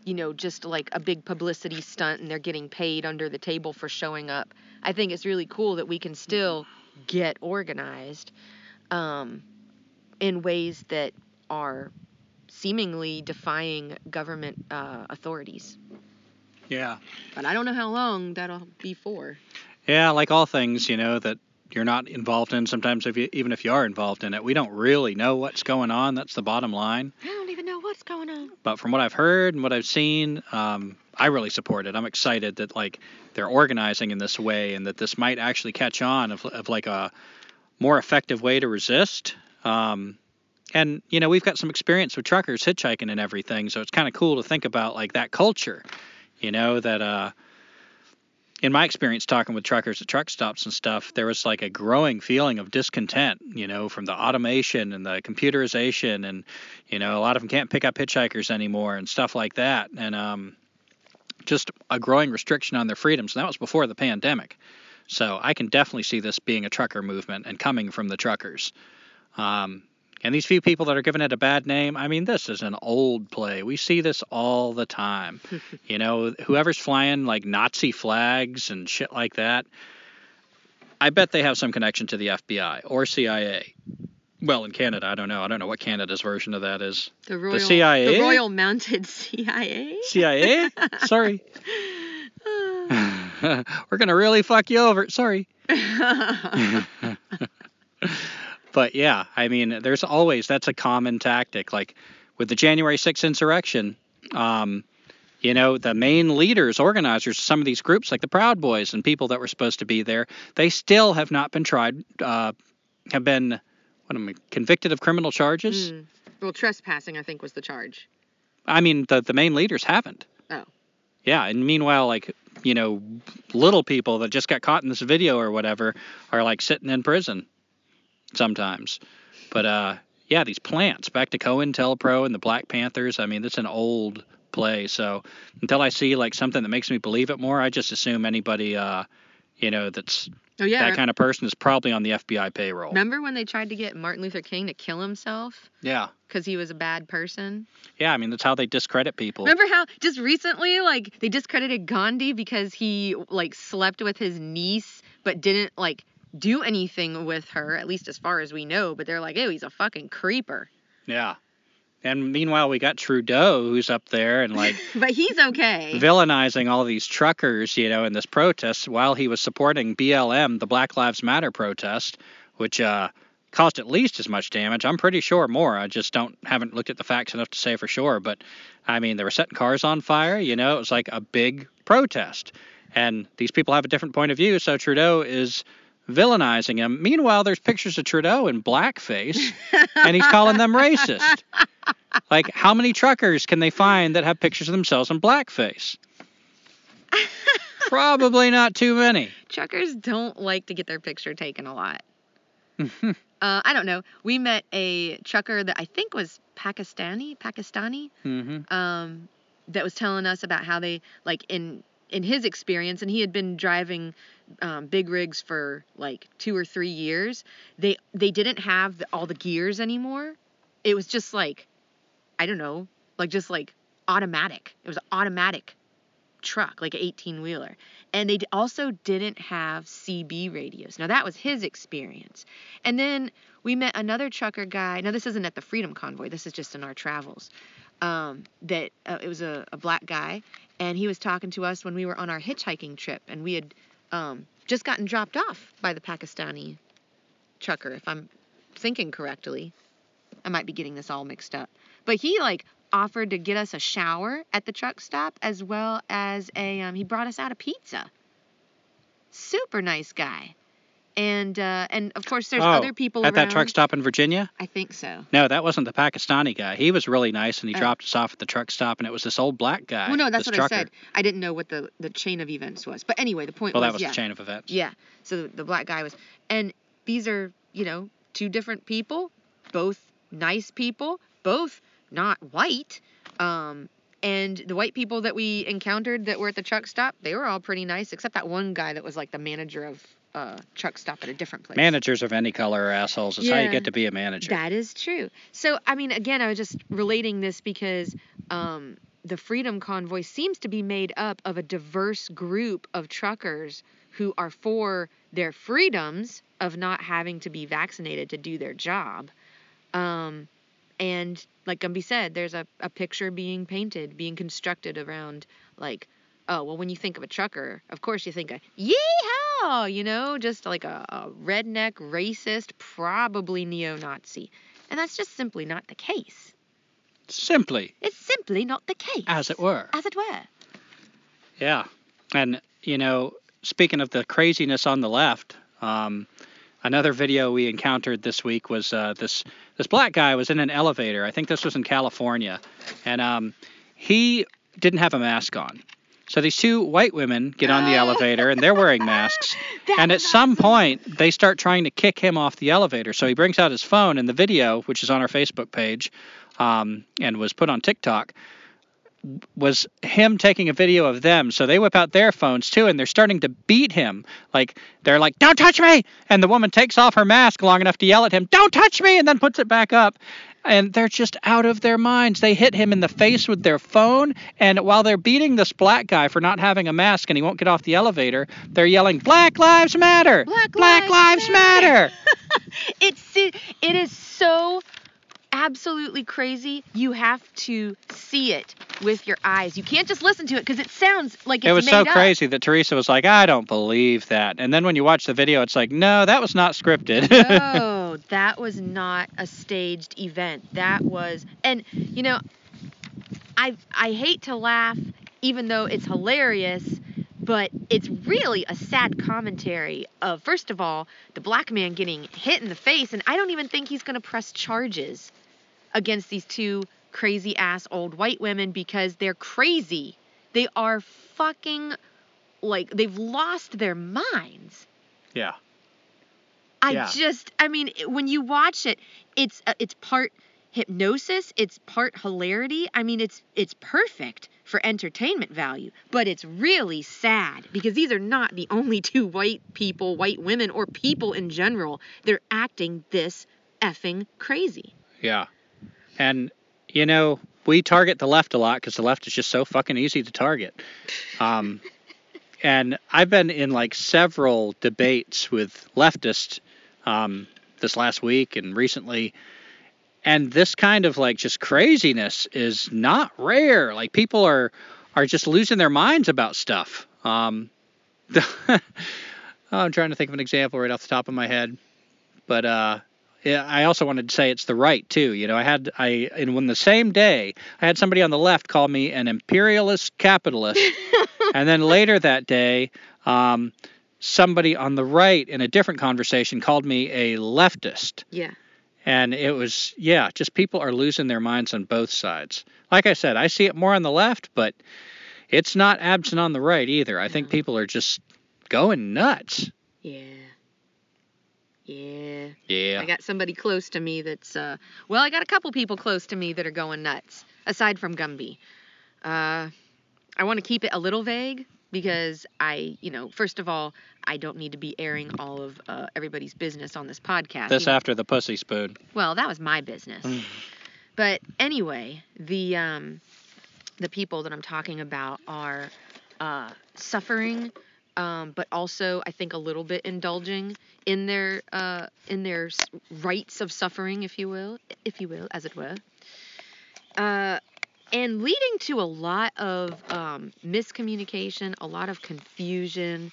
you know, just like a big publicity stunt and they're getting paid under the table for showing up, I think it's really cool that we can still get organized um, in ways that are seemingly defying government uh, authorities. Yeah. But I don't know how long that'll be for. Yeah, like all things, you know, that you're not involved in. Sometimes, if you, even if you are involved in it, we don't really know what's going on. That's the bottom line. I don't even know what's going on. But from what I've heard and what I've seen, um, I really support it. I'm excited that like they're organizing in this way and that this might actually catch on of, of like a more effective way to resist. Um, and you know, we've got some experience with truckers hitchhiking and everything, so it's kind of cool to think about like that culture. You know that uh, in my experience talking with truckers at truck stops and stuff, there was like a growing feeling of discontent, you know, from the automation and the computerization, and you know, a lot of them can't pick up hitchhikers anymore and stuff like that, and um, just a growing restriction on their freedoms. And that was before the pandemic. So I can definitely see this being a trucker movement and coming from the truckers. Um, and these few people that are giving it a bad name, I mean, this is an old play. We see this all the time. (laughs) you know, whoever's flying like Nazi flags and shit like that, I bet they have some connection to the FBI or CIA. Well, in Canada, I don't know. I don't know what Canada's version of that is. The Royal, CIA? The Royal Mounted (laughs) CIA? CIA? Sorry. (laughs) We're going to really fuck you over. Sorry. But yeah, I mean, there's always that's a common tactic. Like with the January 6th insurrection, um, you know, the main leaders, organizers, some of these groups, like the Proud Boys and people that were supposed to be there, they still have not been tried, uh, have been, what am I, convicted of criminal charges. Mm. Well, trespassing, I think, was the charge. I mean, the the main leaders haven't. Oh. Yeah, and meanwhile, like you know, little people that just got caught in this video or whatever are like sitting in prison sometimes. But uh, yeah, these plants. Back to COINTELPRO and the Black Panthers. I mean, it's an old play. So until I see like something that makes me believe it more, I just assume anybody, uh, you know, that's Oh yeah. that kind of person is probably on the FBI payroll. Remember when they tried to get Martin Luther King to kill himself Yeah, because he was a bad person? yeah. I mean, that's how they discredit people. Remember how just recently, like, they discredited Gandhi because he like slept with his niece, but didn't like do anything with her, at least as far as we know. But they're like, oh, he's a fucking creeper. Yeah. And meanwhile, we got Trudeau who's up there and like (laughs) But he's okay. villainizing all these truckers, you know, in this protest while he was supporting BLM, the Black Lives Matter protest, which uh, caused at least as much damage. I'm pretty sure more. I just don't haven't looked at the facts enough to say for sure. But I mean, they were setting cars on fire. You know, it was like a big protest, and these people have a different point of view. So Trudeau is villainizing him. Meanwhile, there's pictures of Trudeau in blackface, and he's calling them racist. (laughs) Like, how many truckers can they find that have pictures of themselves in blackface? Probably not too many. Truckers don't like to get their picture taken a lot. (laughs) uh, I don't know. We met a trucker that I think was Pakistani, Pakistani, hmm um, that was telling us about how they like in in his experience, and he had been driving um, big rigs for like two or three years. They they didn't have the, all the gears anymore. It was just like I don't know, like just like automatic. It was automatic truck, like an 18 wheeler. And they also didn't have CB radios. Now, that was his experience. And then we met another trucker guy. Now, this isn't at the Freedom Convoy, this is just in our travels. Um, that uh, it was a, a black guy, and he was talking to us when we were on our hitchhiking trip, and we had um, just gotten dropped off by the Pakistani trucker, if I'm thinking correctly. I might be getting this all mixed up. But he like offered to get us a shower at the truck stop as well as a um, he brought us out a pizza. Super nice guy. And uh, and of course there's oh, other people at around. that truck stop in Virginia. I think so. No, that wasn't the Pakistani guy. He was really nice, and he Oh. dropped us off at the truck stop, and it was this old black guy. well, no, that's what trucker. I said. I didn't know what the the chain of events was. But anyway, the point Well, was that was yeah. the chain of events. Yeah. So the, the black guy was, and these are, you know, two different people, both nice people, both not white. Um, and the white people that we encountered that were at the truck stop, they were all pretty nice, except that one guy that was like the manager of uh, truck stop at a different place. Managers of any color are assholes. It's how you get to be a manager. That is true. So, I mean, again, I was just relating this because um, the Freedom Convoy seems to be made up of a diverse group of truckers who are for their freedoms of not having to be vaccinated to do their job. Um, and like Gumby said, there's a, a picture being painted, being constructed around like, oh, well, when you think of a trucker, of course you think of yeehaw, you know, just like a, a redneck, racist, probably neo-Nazi. And that's just simply not the case. Simply, It's simply not the case. as it were. As it were. Yeah. And, you know, speaking of the craziness on the left, um, another video we encountered this week was uh, this this black guy was in an elevator. I think this was in California, and um, he didn't have a mask on. So these two white women get on the elevator and they're wearing masks. (laughs) And at some point, they start trying to kick him off the elevator. So he brings out his phone, and the video, which is on our Facebook page um, and was put on TikTok, was him taking a video of them. So they whip out their phones too, and they're starting to beat him. Like they're like, "Don't touch me!" And the woman takes off her mask long enough to yell at him, "Don't touch me!" and then puts it back up. And they're just out of their minds. They hit him in the face with their phone, and while they're beating this black guy for not having a mask and he won't get off the elevator, they're yelling, "Black Lives Matter! Black Lives, Lives Matter!" (laughs) it's it is so absolutely crazy. You have to see it with your eyes. You can't just listen to it because it sounds like it's it was made up. It was so up. crazy that Teresa was like, "I don't believe that." And then when you watch the video, it's like, "No, that was not scripted." (laughs) no, Oh, that was not a staged event. That was, and you know, I I hate to laugh, even though it's hilarious, but it's really a sad commentary of first of all the black man getting hit in the face, and I don't even think he's gonna press charges against these two crazy ass old white women because they're crazy. They are fucking like they've lost their minds. yeah. I Yeah. just, I mean, when you watch it, it's uh, it's part hypnosis, it's part hilarity. I mean, it's it's perfect for entertainment value, but it's really sad because these are not the only two white people, white women, or people in general. They're acting this effing crazy. Yeah. And, you know, we target the left a lot because the left is just so fucking easy to target. Um, (laughs) and I've been in like several debates with leftists um, this last week and recently. And this kind of like just craziness is not rare. Like people are are just losing their minds about stuff. Um, (laughs) I'm trying to think of an example right off the top of my head, but uh, I also wanted to say it's the right too. You know, I had I and when the same day I had somebody on the left call me an imperialist capitalist, (laughs) and then later that day, um, somebody on the right in a different conversation called me a leftist. Yeah. And it was, yeah, just people are losing their minds on both sides. Like I said, I see it more on the left, but it's not absent on the right either. I think people are just going nuts. Yeah. Yeah. Yeah. I got somebody close to me that's uh well, I got a couple people close to me that are going nuts aside from Gumby. Uh I want to keep it a little vague because I, you know, first of all, I don't need to be airing all of uh, everybody's business on this podcast. This You know- after the pussy spoon. well, that was my business. Mm. But anyway, the um, the people that I'm talking about are uh, suffering, um, but also I think a little bit indulging in their uh, in their rights of suffering, if you will, if you will, as it were. Uh, and leading to a lot of um, miscommunication, a lot of confusion,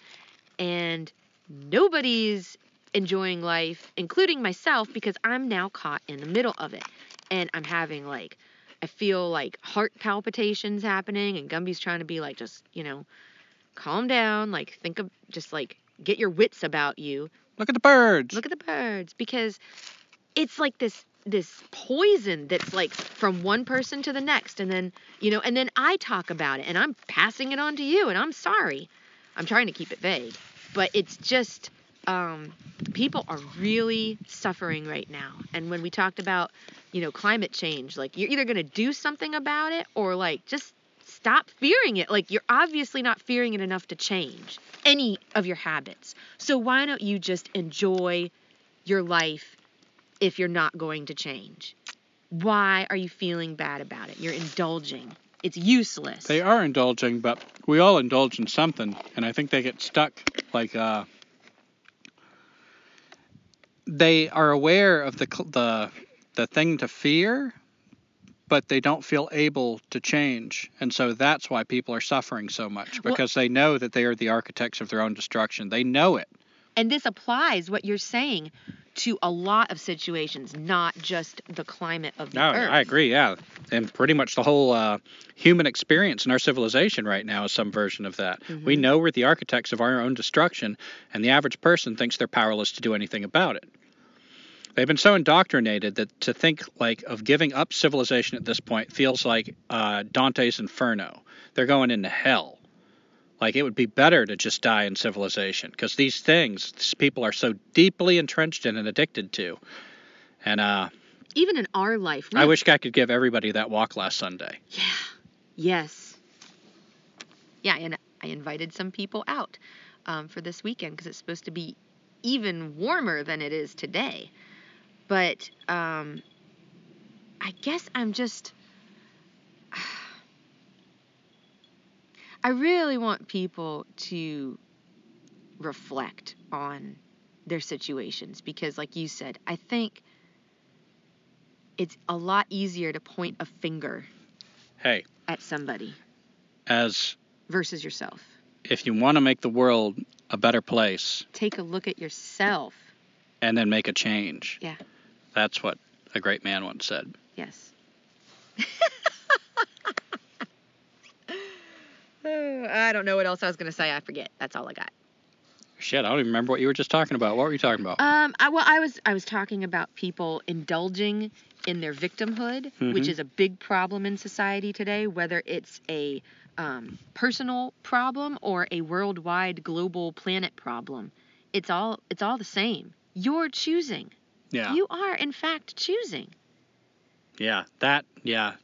and nobody's enjoying life, including myself, because I'm now caught in the middle of it. And I'm having like, I feel like heart palpitations happening, and Gumby's trying to be like, just, you know, calm down, like, think of, just like, get your wits about you. Look at the birds. Look at the birds, because it's like this this poison that's like from one person to the next and then you know and then i talk about it and i'm passing it on to you and i'm sorry i'm trying to keep it vague but it's just um, people are really suffering right now and when we talked about you know climate change like you're either going to do something about it or like just stop fearing it. Like you're obviously not fearing it enough to change any of your habits. So why don't you just enjoy your life if you're not going to change? Why are you feeling bad about it? You're indulging. It's useless. They are indulging, but we all indulge in something, and I think they get stuck. Like, uh, they are aware of the the the thing to fear, but they don't feel able to change, and so that's why people are suffering so much Well- because they know that they are the architects of their own destruction. They know it. And this applies what you're saying to a lot of situations, not just the climate of the No, earth. I agree. Yeah, and pretty much the whole uh, human experience in our civilization right now is some version of that. We know we're the architects of our own destruction, and the average person thinks they're powerless to do anything about it. They've been so indoctrinated that to think like of giving up civilization at this point feels like uh, Dante's Inferno. They're going into hell. Like it would be better to just die in civilization because these things these people are so deeply entrenched in and addicted to. And uh, Even in our life, we I wish I could give everybody that walk last Sunday. Yeah. Yes. Yeah, and I invited some people out um, for this weekend because it's supposed to be even warmer than it is today. But um, I guess I'm just. I really want people to reflect on their situations because, like you said, I think it's a lot easier to point a finger Hey, at somebody as versus yourself. if you want to make the world a better place Take a look at yourself. and then make a change. Yeah. That's what a great man once said. Yes. Oh, I don't know what else I was going to say. I forget. That's all I got. Shit, I don't even remember what you were just talking about. What were you talking about? Um, I, well, I was I was talking about people indulging in their victimhood, which Mhm. is a big problem in society today. Whether it's a um, personal problem or a worldwide, global planet problem, it's all it's all the same. You're choosing. yeah. You are, in fact, choosing. Yeah, that yeah.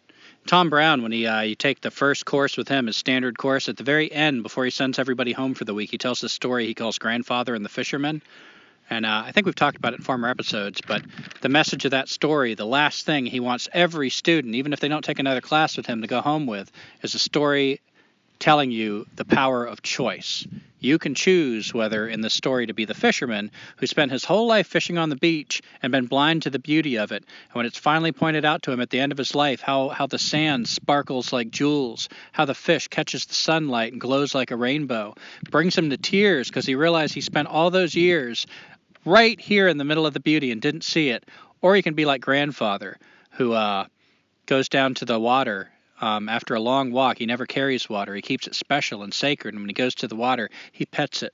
Tom Brown, when he uh, you take the first course with him, his standard course, at the very end, before he sends everybody home for the week, he tells the story he calls Grandfather and the Fisherman. And uh, I think we've talked about it in former episodes, but the message of that story, the last thing he wants every student, even if they don't take another class with him, to go home with, is a story telling you the power of choice. You can choose whether in the story to be the fisherman who spent his whole life fishing on the beach and been blind to the beauty of it. And when it's finally pointed out to him at the end of his life how, how the sand sparkles like jewels, how the fish catches the sunlight and glows like a rainbow, brings him to tears because he realized he spent all those years right here in the middle of the beauty and didn't see it. Or he can be like grandfather who uh, goes down to the water um, after a long walk, he never carries water. He keeps it special and sacred. And when he goes to the water, he pets it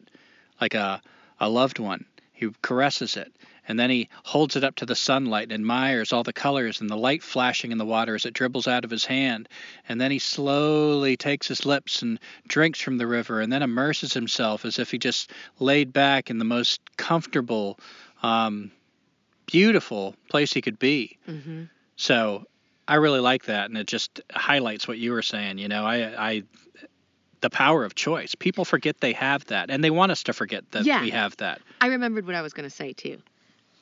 like a, a loved one. He caresses it. And then he holds it up to the sunlight and admires all the colors and the light flashing in the water as it dribbles out of his hand. And then he slowly takes his lips and drinks from the river and then immerses himself as if he just laid back in the most comfortable, um, beautiful place he could be. Mm-hmm. So I really like that, and it just highlights what you were saying. You know, I, I, the power of choice. People forget they have that, and they want us to forget that Yeah. we have that. I remembered what I was going to say too.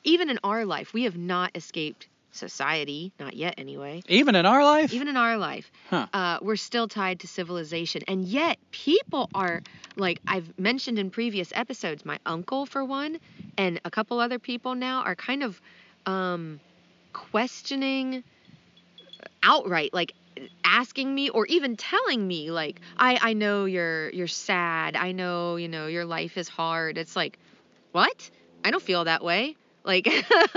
Even in our life, we have not escaped society, not yet anyway. Even in our life. Even in our life, Huh. uh, we're still tied to civilization, and yet people are like I've mentioned in previous episodes. My uncle, for one, and a couple other people now are kind of um, questioning outright, like asking me or even telling me like I I know you're you're sad. I know, you know, your life is hard. It's like, "What? I don't feel that way." Like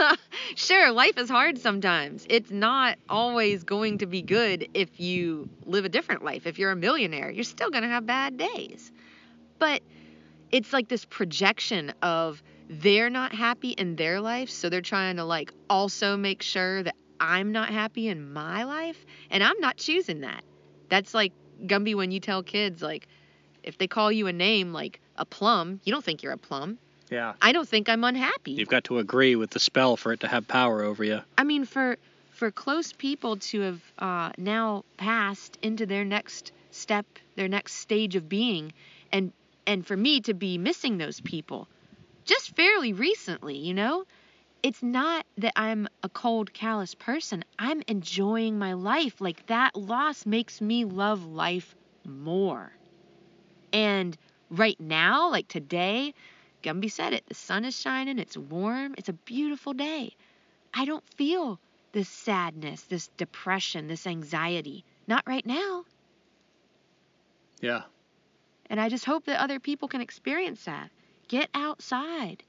(laughs) sure, life is hard sometimes. It's not always going to be good if you live a different life. If you're a millionaire, you're still going to have bad days. But it's like this projection of they're not happy in their life, so they're trying to like also make sure that I'm not happy in my life, and I'm not choosing that. That's like Gumby when you tell kids like if they call you a name like a plum, you don't think you're a plum. Yeah. I don't think I'm unhappy. You've got to agree with the spell for it to have power over you. I mean, for for close people to have uh, now passed into their next step, their next stage of being and and for me to be missing those people just fairly recently, you know? It's not that I'm a cold, callous person. I'm enjoying my life. Like that loss makes me love life more. And right now, like today, Gumby said it, the sun is shining, it's warm, it's a beautiful day. I don't feel this sadness, this depression, this anxiety. Not right now. Yeah. And I just hope that other people can experience that. Get outside.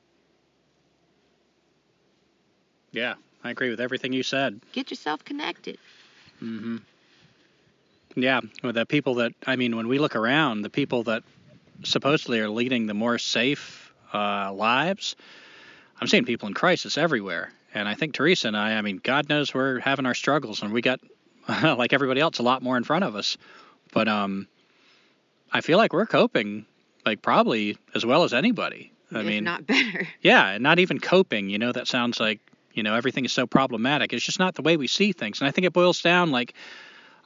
Yeah, I agree with everything you said. Get yourself connected. hmm Yeah, with the people that I mean, when we look around, the people that supposedly are leading the more safe uh, lives, I'm seeing people in crisis everywhere. And I think Teresa and I, I mean, God knows we're having our struggles, and we got, (laughs) like everybody else, a lot more in front of us. But um, I feel like we're coping, like probably as well as anybody. I if mean, not better. yeah, and not even coping. You know, that sounds like you know everything is so problematic. It's just not the way we see things, and I think it boils down like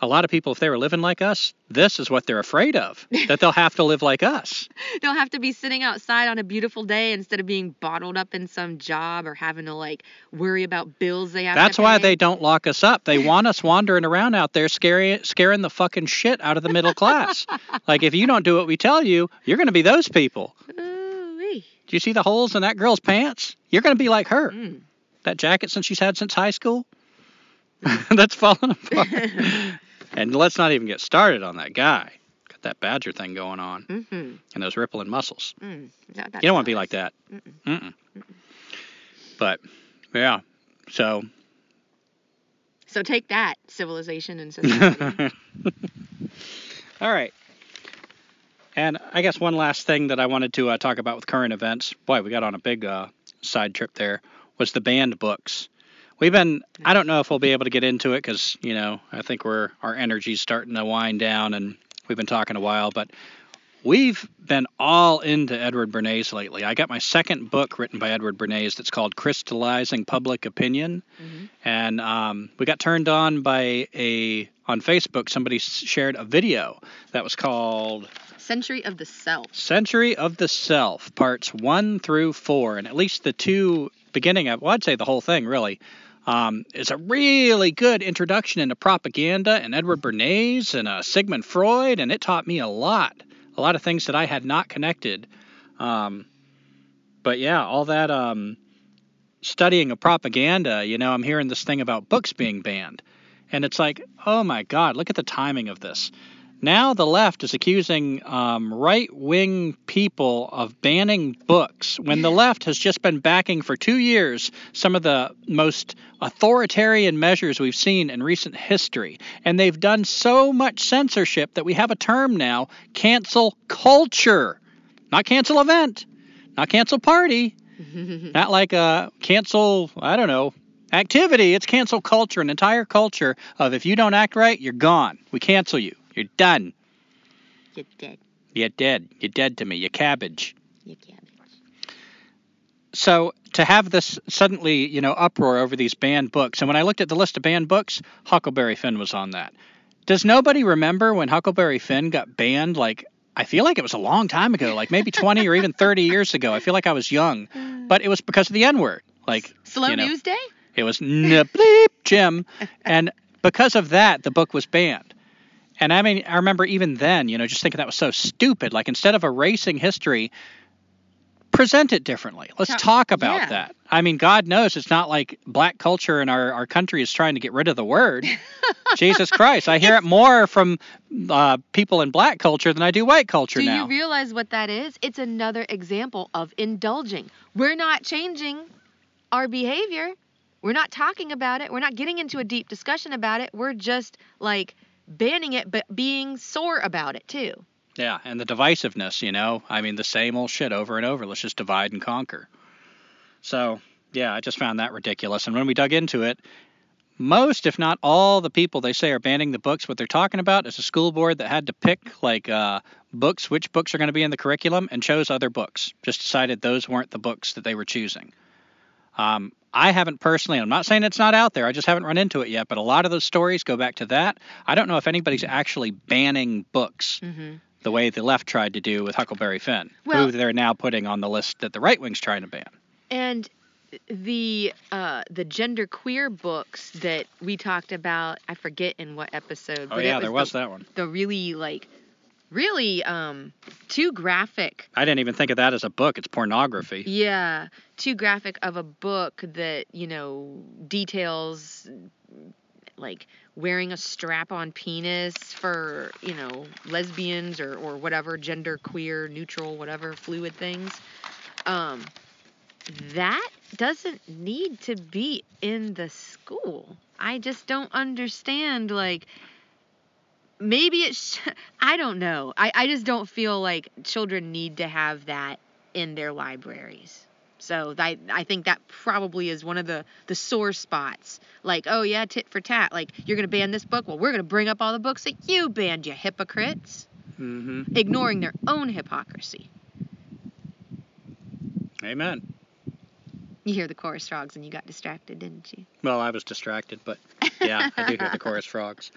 a lot of people, if they were living like us, this is what they're afraid of that they'll have to live like us. (laughs) they'll have to be sitting outside on a beautiful day instead of being bottled up in some job or having to like worry about bills they have to. That's why they don't lock us up. They want us wandering around out there, scaring scaring the fucking shit out of the middle class. (laughs) like if you don't do what we tell you, you're going to be those people. Ooh-wee. Do you see the holes in that girl's pants? You're going to be like her. Mm. That jacket since she's had since high school. (laughs) That's falling apart. (laughs) and let's not even get started on that guy. Got that badger thing going on Mm-hmm. and those rippling muscles. Mm. Is that what that You don't want to be like that. Mm-mm. Mm-mm. But yeah, so So take that, civilization and (laughs) society. All right. And I guess one last thing that I wanted to uh, talk about with current events. Boy, we got on a big uh, side trip there. Was the banned books. We've been. I don't know if we'll be able to get into it because you know I think we're our energy's starting to wind down, and we've been talking a while. But we've been all into Edward Bernays lately. I got my second book written by Edward Bernays that's called Crystallizing Public Opinion Mhm. and um, we got turned on by a on Facebook. Somebody shared a video that was called Century of the Self. "Century of the Self," parts one through four, and at least the two beginning of well, I'd say the whole thing really. Um, is a really good introduction into propaganda and Edward Bernays and uh, Sigmund Freud, and it taught me a lot, a lot of things that I had not connected. Um, but yeah, all that um, studying of propaganda, you know, I'm hearing this thing about books being banned. And it's like, oh my God, look at the timing of this. Now the left is accusing um, right wing people of banning books when the left has just been backing for two years some of the most authoritarian measures we've seen in recent history. And they've done so much censorship that we have a term now cancel culture. Not cancel event, not cancel party, (laughs) not like a cancel, I don't know, activity. It's cancel culture, an entire culture of if you don't act right, you're gone. We cancel you. You're done. You're dead. You're dead. You're dead to me. You're cabbage. You're cabbage. So to have this suddenly, you know, uproar over these banned books, and when I looked at the list of banned books, Huckleberry Finn was on that. Does nobody remember when Huckleberry Finn got banned? Like, I feel like it was a long time ago, like maybe 20 or even 30 (laughs) years ago. I feel like I was young, but it was because of the N word. Like, Slow you know, News Day? It was bleep Jim, (laughs) and because of that, the book was banned. And I mean, I remember even then, you know, just thinking that was so stupid. Like instead of erasing history, present it differently. Let's Ta- talk about yeah. that. I mean, God knows it's not like black culture in our, our country is trying to get rid of the word. (laughs) Jesus Christ, I hear it more from uh, people in black culture than I do white culture Do now. you realize what that is? It's another example of indulging. We're not changing our behavior. We're not talking about it. We're not getting into a deep discussion about it. We're just like banning it, but being sore about it too. Yeah, and the divisiveness, you know. I mean, the same old shit over and over. Let's just divide and conquer. So, yeah, I just found that ridiculous. And when we dug into it, most, if not all, the people they say are banning the books, what they're talking about is a school board that had to pick, like, uh, books, which books are going to be in the curriculum, and chose other books. Just decided those weren't the books that they were choosing. Um, I haven't personally, I'm not saying it's not out there, I just haven't run into it yet, but a lot of those stories go back to that. I don't know if anybody's actually banning books hmm the way the left tried to do with Huckleberry Finn, Well- who they're now putting on the list that the right wing's trying to ban. And the uh, the gender queer books that we talked about, I forget in what episode. Oh, but yeah, it there the, was that one. the really like really um too graphic I didn't even think of that as a book. It's pornography. yeah too graphic of a book that you know details like wearing a strap on penis for you know lesbians or or whatever gender queer neutral whatever fluid things um that doesn't need to be in the school i just don't understand like maybe it sh- (laughs) i don't know I, I just don't feel like children need to have that in their libraries so I, I think that probably is one of the, the sore spots. Like, oh yeah, tit for tat. Like, you're going to ban this book? Well, we're going to bring up all the books that you banned, you hypocrites. Mm-hmm. Ignoring their own hypocrisy. Amen. You hear the chorus frogs and you got distracted, didn't you? Well, I was distracted, but yeah, I do hear the (laughs) chorus frogs.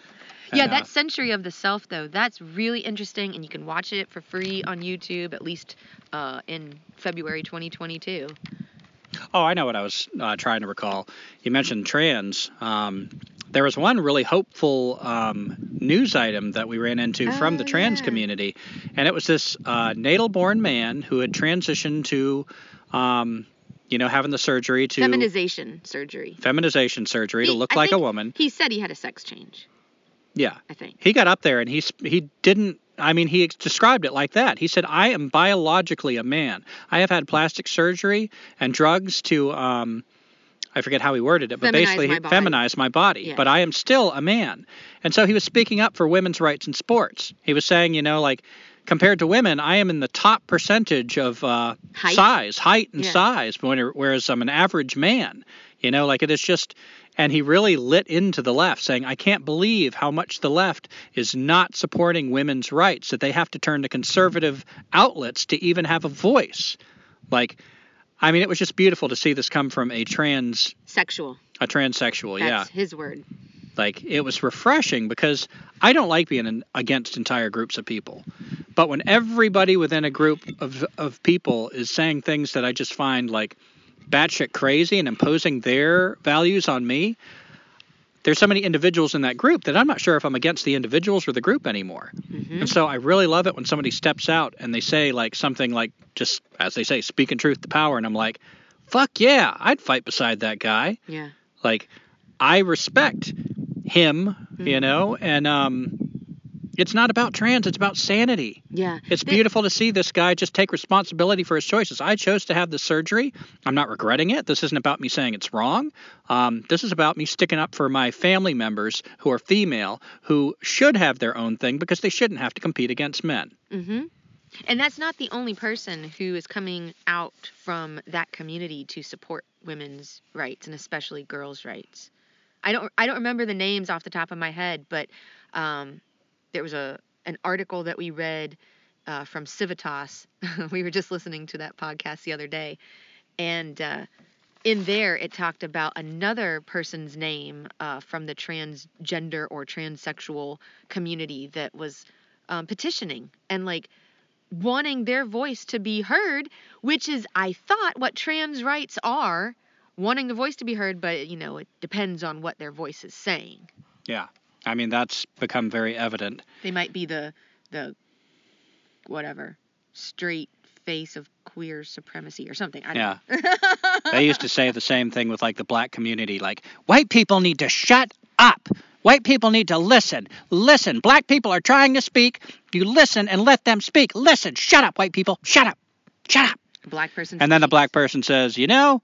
Yeah, And, uh, that Century of the Self, though, that's really interesting, and you can watch it for free on YouTube, at least uh, in February 2022. Oh, I know what I was uh, trying to recall. You mentioned trans. Um, there was one really hopeful um, news item that we ran into from the Oh, trans yeah. community, and it was this uh, natal-born man who had transitioned to, um, you know, having the surgery to Feminization surgery. feminization surgery to look I like a woman. He said he had a sex change, Yeah, I think. he got up there and he he didn't I mean he described it like that. He said I am biologically a man. I have had plastic surgery and drugs to um I forget how he worded it, but Feminize basically my feminize my body. Yeah. But I am still a man. And so he was speaking up for women's rights in sports. He was saying, you know, like compared to women, I am in the top percentage of uh, Height? size, height and Yeah. size, whereas I'm an average man. You know, like it is just, and he really lit into the left, saying, I can't believe how much the left is not supporting women's rights, that they have to turn to conservative outlets to even have a voice. Like, I mean, it was just beautiful to see this come from a trans, Sexual. a transsexual. yeah. His word. Like it was refreshing because I don't like being in, against entire groups of people. But when everybody within a group of, of people is saying things that I just find like batshit crazy and imposing their values on me, there's so many individuals in that group that I'm not sure if I'm against the individuals or the group anymore. hmm And so I really love it when somebody steps out and they say like something like just as they say, speaking truth to power, and I'm like, fuck yeah, I'd fight beside that guy Yeah. like I respect him, you Mhm. know, and um it's not about trans, it's about sanity. Yeah. It's They- beautiful to see this guy just take responsibility for his choices. I chose to have the surgery. I'm not regretting it. This isn't about me saying it's wrong. Um, this is about me sticking up for my family members who are female who should have their own thing because they shouldn't have to compete against men. hmm And that's not the only person who is coming out from that community to support women's rights and especially girls' rights. I don't I don't remember the names off the top of my head, but um, there was a an article that we read uh, from Civitas. (laughs) we were just listening to that podcast the other day, and uh, in there it talked about another person's name uh, from the transgender or transsexual community that was um, petitioning and like wanting their voice to be heard, which is, I thought, what trans rights are wanting the voice to be heard, but you know, it depends on what their voice is saying. Yeah. I mean, that's become very evident. They might be the, the, whatever, straight face of queer supremacy or something. I Yeah. (laughs) They used to say the same thing with like the black community like white people need to shut up. White people need to listen. Listen. Black people are trying to speak. You listen and let them speak. Listen. Shut up, white people. Shut up. Shut up. black person. And then the black person says, "You know,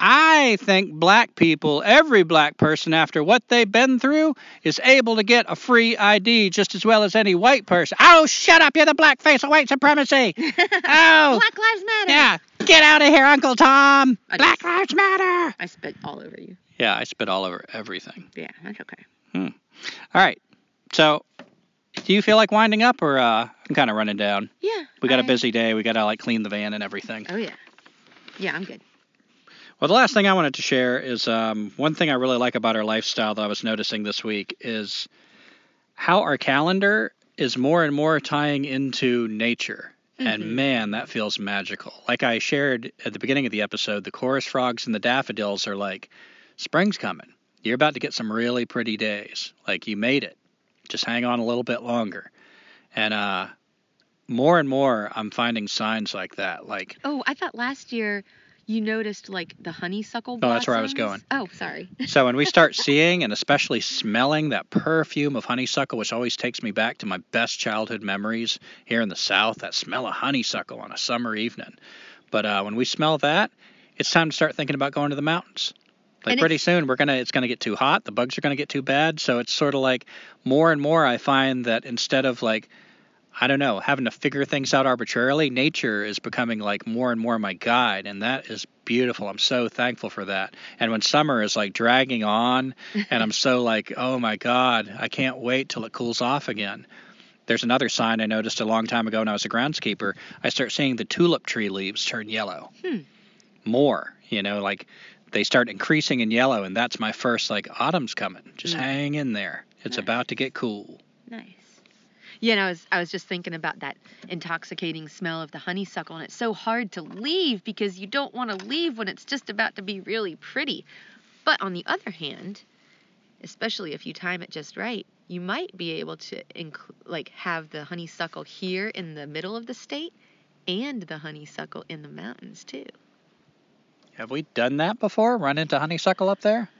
I think black people, every black person after what they've been through is able to get a free ID just as well as any white person." Oh, shut up. You're the black face of white supremacy. (laughs) oh. Black Lives Matter. Yeah, get out of here, Uncle Tom. I Black just- Lives Matter. I spit all over you. Yeah, I spit all over everything. Yeah, that's okay. Hmm. All right. So, do you feel like winding up, or uh, I'm kind of running down? Yeah. We got a I- busy day. We got to like clean the van and everything. Oh yeah. Yeah, I'm good. Well, the last thing I wanted to share is um, one thing I really like about our lifestyle that I was noticing this week is how our calendar is more and more tying into nature. And Mhm. man, that feels magical. Like I shared at the beginning of the episode, the chorus frogs and the daffodils are like, spring's coming. You're about to get some really pretty days. Like you made it. Just hang on a little bit longer. And uh, more and more, I'm finding signs like that. Like Oh, I thought last year you noticed like the honeysuckle Oh, that's where I was going. Oh, sorry. (laughs) So when we start seeing and especially smelling that perfume of honeysuckle, which always takes me back to my best childhood memories here in the South, that smell of honeysuckle on a summer evening. But uh, when we smell that, it's time to start thinking about going to the mountains. Like And pretty soon, we're gonna it's gonna get too hot. The bugs are gonna get too bad. So it's sort of like more and more. I find that instead of like I don't know, having to figure things out arbitrarily, nature is becoming like more and more my guide, and that is beautiful. I'm so thankful for that. And when summer is like dragging on, and I'm (laughs) so like, oh my God, I can't wait till it cools off again. There's another sign I noticed a long time ago when I was a groundskeeper. I start seeing the tulip tree leaves turn yellow. Hmm. More, you know, like they start increasing in yellow, and that's my first like autumn's coming. Just Mm. hang in there. It's Nice. about to get cool. Nice. Yeah, and I was I was just thinking about that intoxicating smell of the honeysuckle, and it's so hard to leave because you don't want to leave when it's just about to be really pretty. But on the other hand, especially if you time it just right, you might be able to inc- like have the honeysuckle here in the middle of the state and the honeysuckle in the mountains too. Have we done that before? Run into honeysuckle up there?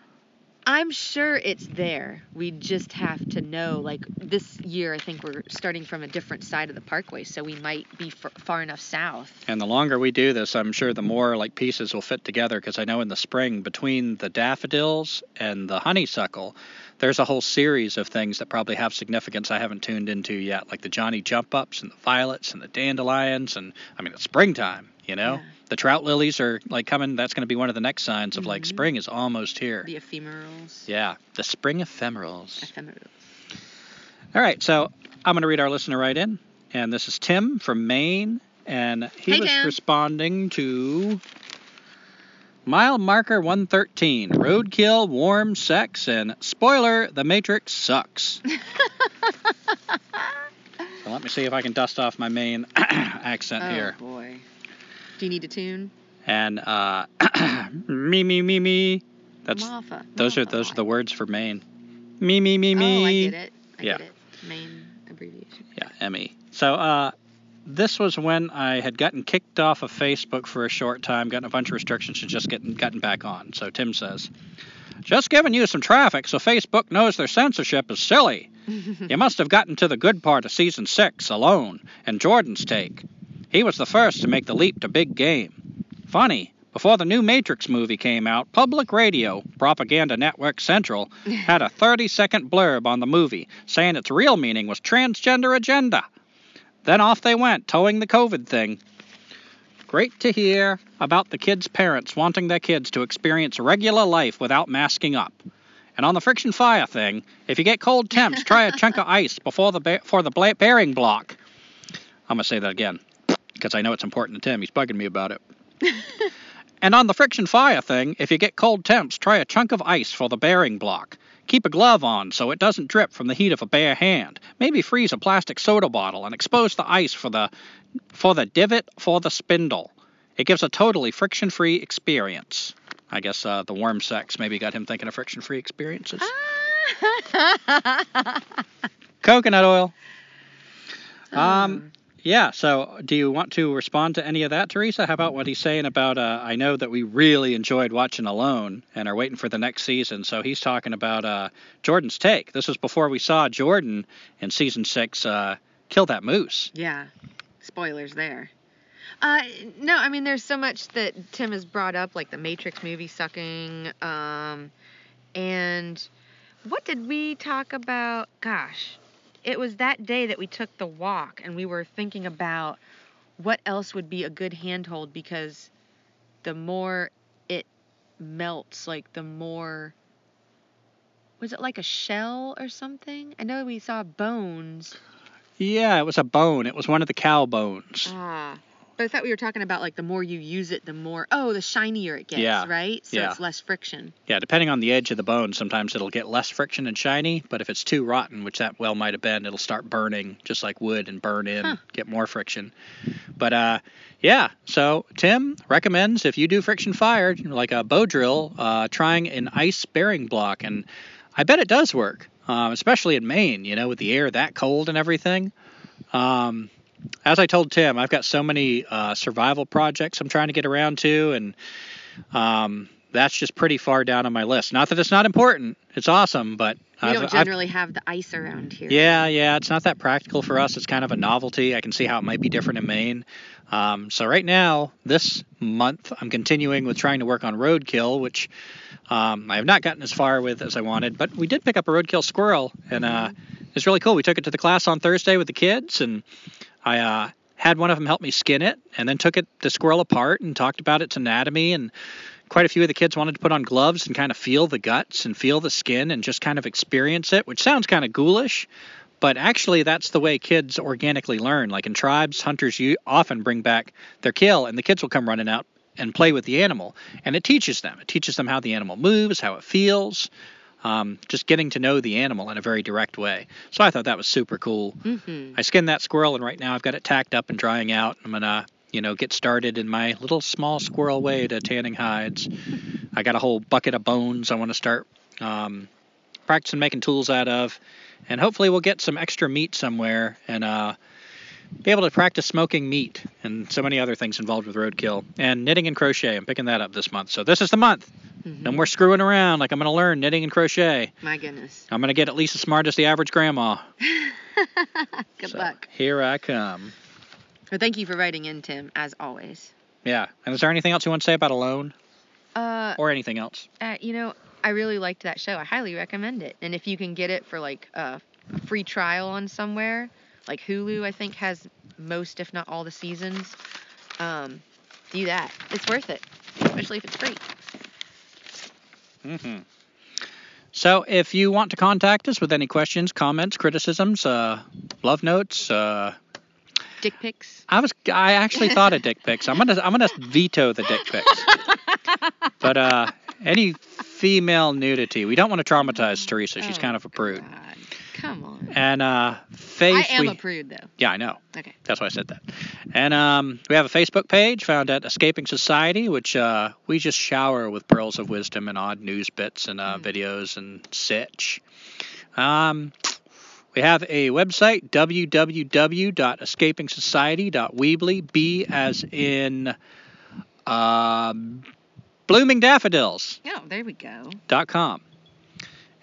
I'm sure it's there. We just have to know. Like this year, I think we're starting from a different side of the parkway, so we might be f- far enough south. And the longer we do this, I'm sure the more like pieces will fit together because I know in the spring between the daffodils and the honeysuckle, there's a whole series of things that probably have significance I haven't tuned into yet, like the Johnny jump ups and the violets and the dandelions and I mean it's springtime, you know? Yeah. The trout lilies are like coming, that's going to be one of the next signs of like Mhm. spring is almost here. The ephemerals. Yeah, the spring ephemerals. Ephemerals. All right, so I'm going to read our listener right in, and this is Tim from Maine, and he Hey, was Tim. responding to mile marker 113, roadkill, warm sex, and spoiler: The Matrix sucks. (laughs) so let me see if I can dust off my Maine (clears throat) accent oh here. Oh boy. Do you need a tune? And uh, (coughs) me me me me. That's those are those are the words for Maine. Me me me me. Oh, I get it. I Yeah. get it. Main abbreviation. Yeah, ME. So uh, this was when I had gotten kicked off of Facebook for a short time, gotten a bunch of restrictions, and just getting gotten back on. So Tim says, just giving you some traffic so Facebook knows their censorship is silly. (laughs) You must have gotten to the good part of season six alone, and Jordan's take. He was the first to make the leap to big game. Funny, before the new Matrix movie came out, Public Radio, Propaganda Network Central, (laughs) had a 30 second blurb on the movie saying its real meaning was transgender agenda. Then off they went, towing the COVID thing. Great to hear about the kids' parents wanting their kids to experience regular life without masking up. And on the friction fire thing, if you get cold temps, try a chunk of (laughs) ice before the ba- for the bla- bearing block. I'm gonna say that again because I know it's important to Tim. He's bugging me about it. (laughs) And on the friction fire thing, if you get cold temps, try a chunk of ice for the bearing block. Keep a glove on so it doesn't drip from the heat of a bare hand. Maybe freeze a plastic soda bottle and expose the ice for the for the divot for the spindle. It gives a totally friction-free experience. I guess uh, the worm sex maybe got him thinking of friction-free experiences. (laughs) Coconut oil. Um, yeah. So, do you want to respond to any of that, Teresa? How about what he's saying about? Uh, I know that we really enjoyed watching Alone and are waiting for the next season. So he's talking about uh, Jordan's take. This was before we saw Jordan in season six uh, kill that moose. Yeah. Spoilers there. Uh, no, I mean, there's so much that Tim has brought up, like the Matrix movie sucking. Um, and what did we talk about? Gosh, it was that day that we took the walk and we were thinking about what else would be a good handhold because the more it melts, like the more. Was it like a shell or something? I know we saw bones. Yeah, it was a bone. It was one of the cow bones. Ah. But I thought we were talking about like the more you use it, the more oh the shinier it gets, Yeah. right? So Yeah. it's less friction. Yeah, depending on the edge of the bone, sometimes it'll get less friction and shiny, but if it's too rotten, which that well might have been, it'll start burning just like wood and burn in, Huh. get more friction. But uh yeah, so Tim recommends if you do friction fire, like a bow drill, uh, trying an ice bearing block, and I bet it does work, um, especially in Maine, you know, with the air that cold and everything. Um, as I told Tim, I've got so many uh, survival projects I'm trying to get around to, and um, that's just pretty far down on my list. Not that it's not important; it's awesome, but We I've- don't I've- generally have the ice around here. yeah, yeah, it's not that practical for us. It's kind of a novelty. I can see how it might be different in Maine. Um, so right now, this month, I'm continuing with trying to work on roadkill, which um, I have not gotten as far with as I wanted. But we did pick up a roadkill squirrel, and uh, it's really cool. We took it to the class on Thursday with the kids, and I uh, had one of them help me skin it, and then took it the squirrel apart and talked about its anatomy and quite a few of the kids wanted to put on gloves and kind of feel the guts and feel the skin and just kind of experience it, which sounds kind of ghoulish, but actually that's the way kids organically learn. Like in tribes, hunters you often bring back their kill, and the kids will come running out and play with the animal, and it teaches them. It teaches them how the animal moves, how it feels. Um, just getting to know the animal in a very direct way. So I thought that was super cool. Mm-hmm. I skinned that squirrel, and right now I've got it tacked up and drying out. I'm gonna, you know, get started in my little small squirrel way to tanning hides. I got a whole bucket of bones I want to start um, practicing making tools out of, and hopefully we'll get some extra meat somewhere and uh, be able to practice smoking meat and so many other things involved with roadkill and knitting and crochet. I'm picking that up this month, so this is the month. Mm-hmm. No more screwing around. Like I'm gonna learn knitting and crochet. My goodness. I'm gonna get at least as smart as the average grandma. (laughs) Good So, luck. Here I come. Well, thank you for writing in, Tim, as always. Yeah. And is there anything else you want to say about Alone Uh, or anything else? uh, you know, I really liked that show. I highly recommend it. And if you can get it for like a free trial on somewhere, like Hulu, I think has most, if not all, the seasons. Um, do that. It's worth it, especially if it's free. hmm So if you want to contact us with any questions, comments, criticisms, uh, love notes, uh, Dick pics. I was I actually (laughs) thought of dick pics. I'm gonna I'm gonna veto the dick pics. (laughs) but uh, any female nudity, we don't want to traumatize Teresa. She's Oh, kind of a prude. God. Come on. And uh, face. I am we, a prude, though. yeah, I know. Okay. That's why I said that. And um, we have a Facebook page found at Escaping Society, which uh, we just shower with pearls of wisdom and odd news bits and uh, Mm. videos and such. Um, we have a website, www.escapingsociety.weebly, B as in um blooming daffodils. Oh, there we go. Dot com.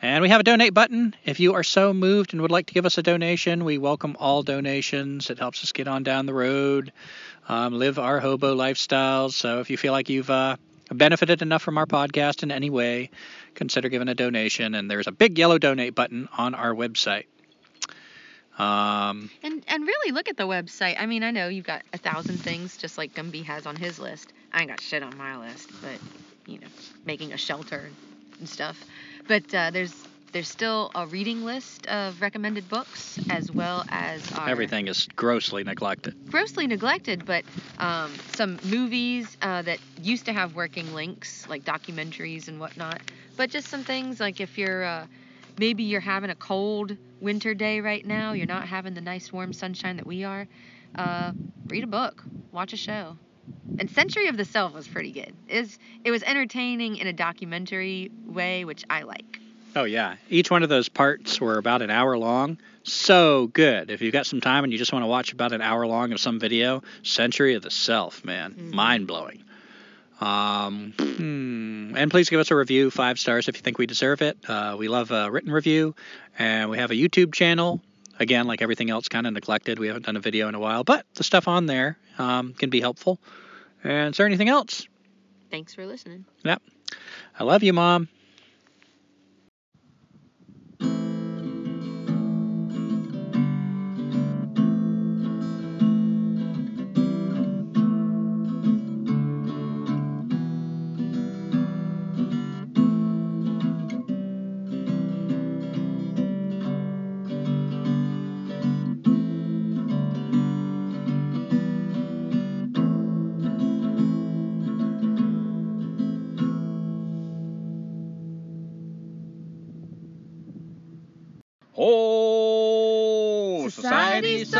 And we have a donate button. If you are so moved and would like to give us a donation, we welcome all donations. It helps us get on down the road, um, live our hobo lifestyles. So if you feel like you've uh, benefited enough from our podcast in any way, consider giving a donation. And there's a big yellow donate button on our website. Um, And and really look at the website. I mean, I know you've got a thousand things just like Gumby has on his list. I ain't got shit on my list, but you know, making a shelter and stuff. But uh, there's there's still a reading list of recommended books as well as our everything is grossly neglected. grossly neglected, but um, some movies uh, that used to have working links, like documentaries and whatnot. But just some things like if you're uh, maybe you're having a cold winter day right now, you're not having the nice warm sunshine that we are. Uh, read a book, watch a show. And Century of the Self was pretty good. It was, it was entertaining in a documentary way, which I like. Oh yeah, each one of those parts were about an hour long. So good. If you've got some time and you just want to watch about an hour long of some video, Century of the Self, man, Mhm. mind blowing. Um, hmm, and please give us a review, five stars if you think we deserve it. Uh, we love a written review, and we have a YouTube channel. Again, like everything else, kind of neglected. We haven't done a video in a while, but the stuff on there um, can be helpful. And is there anything else? Thanks for listening. Yep. I love you, Mom.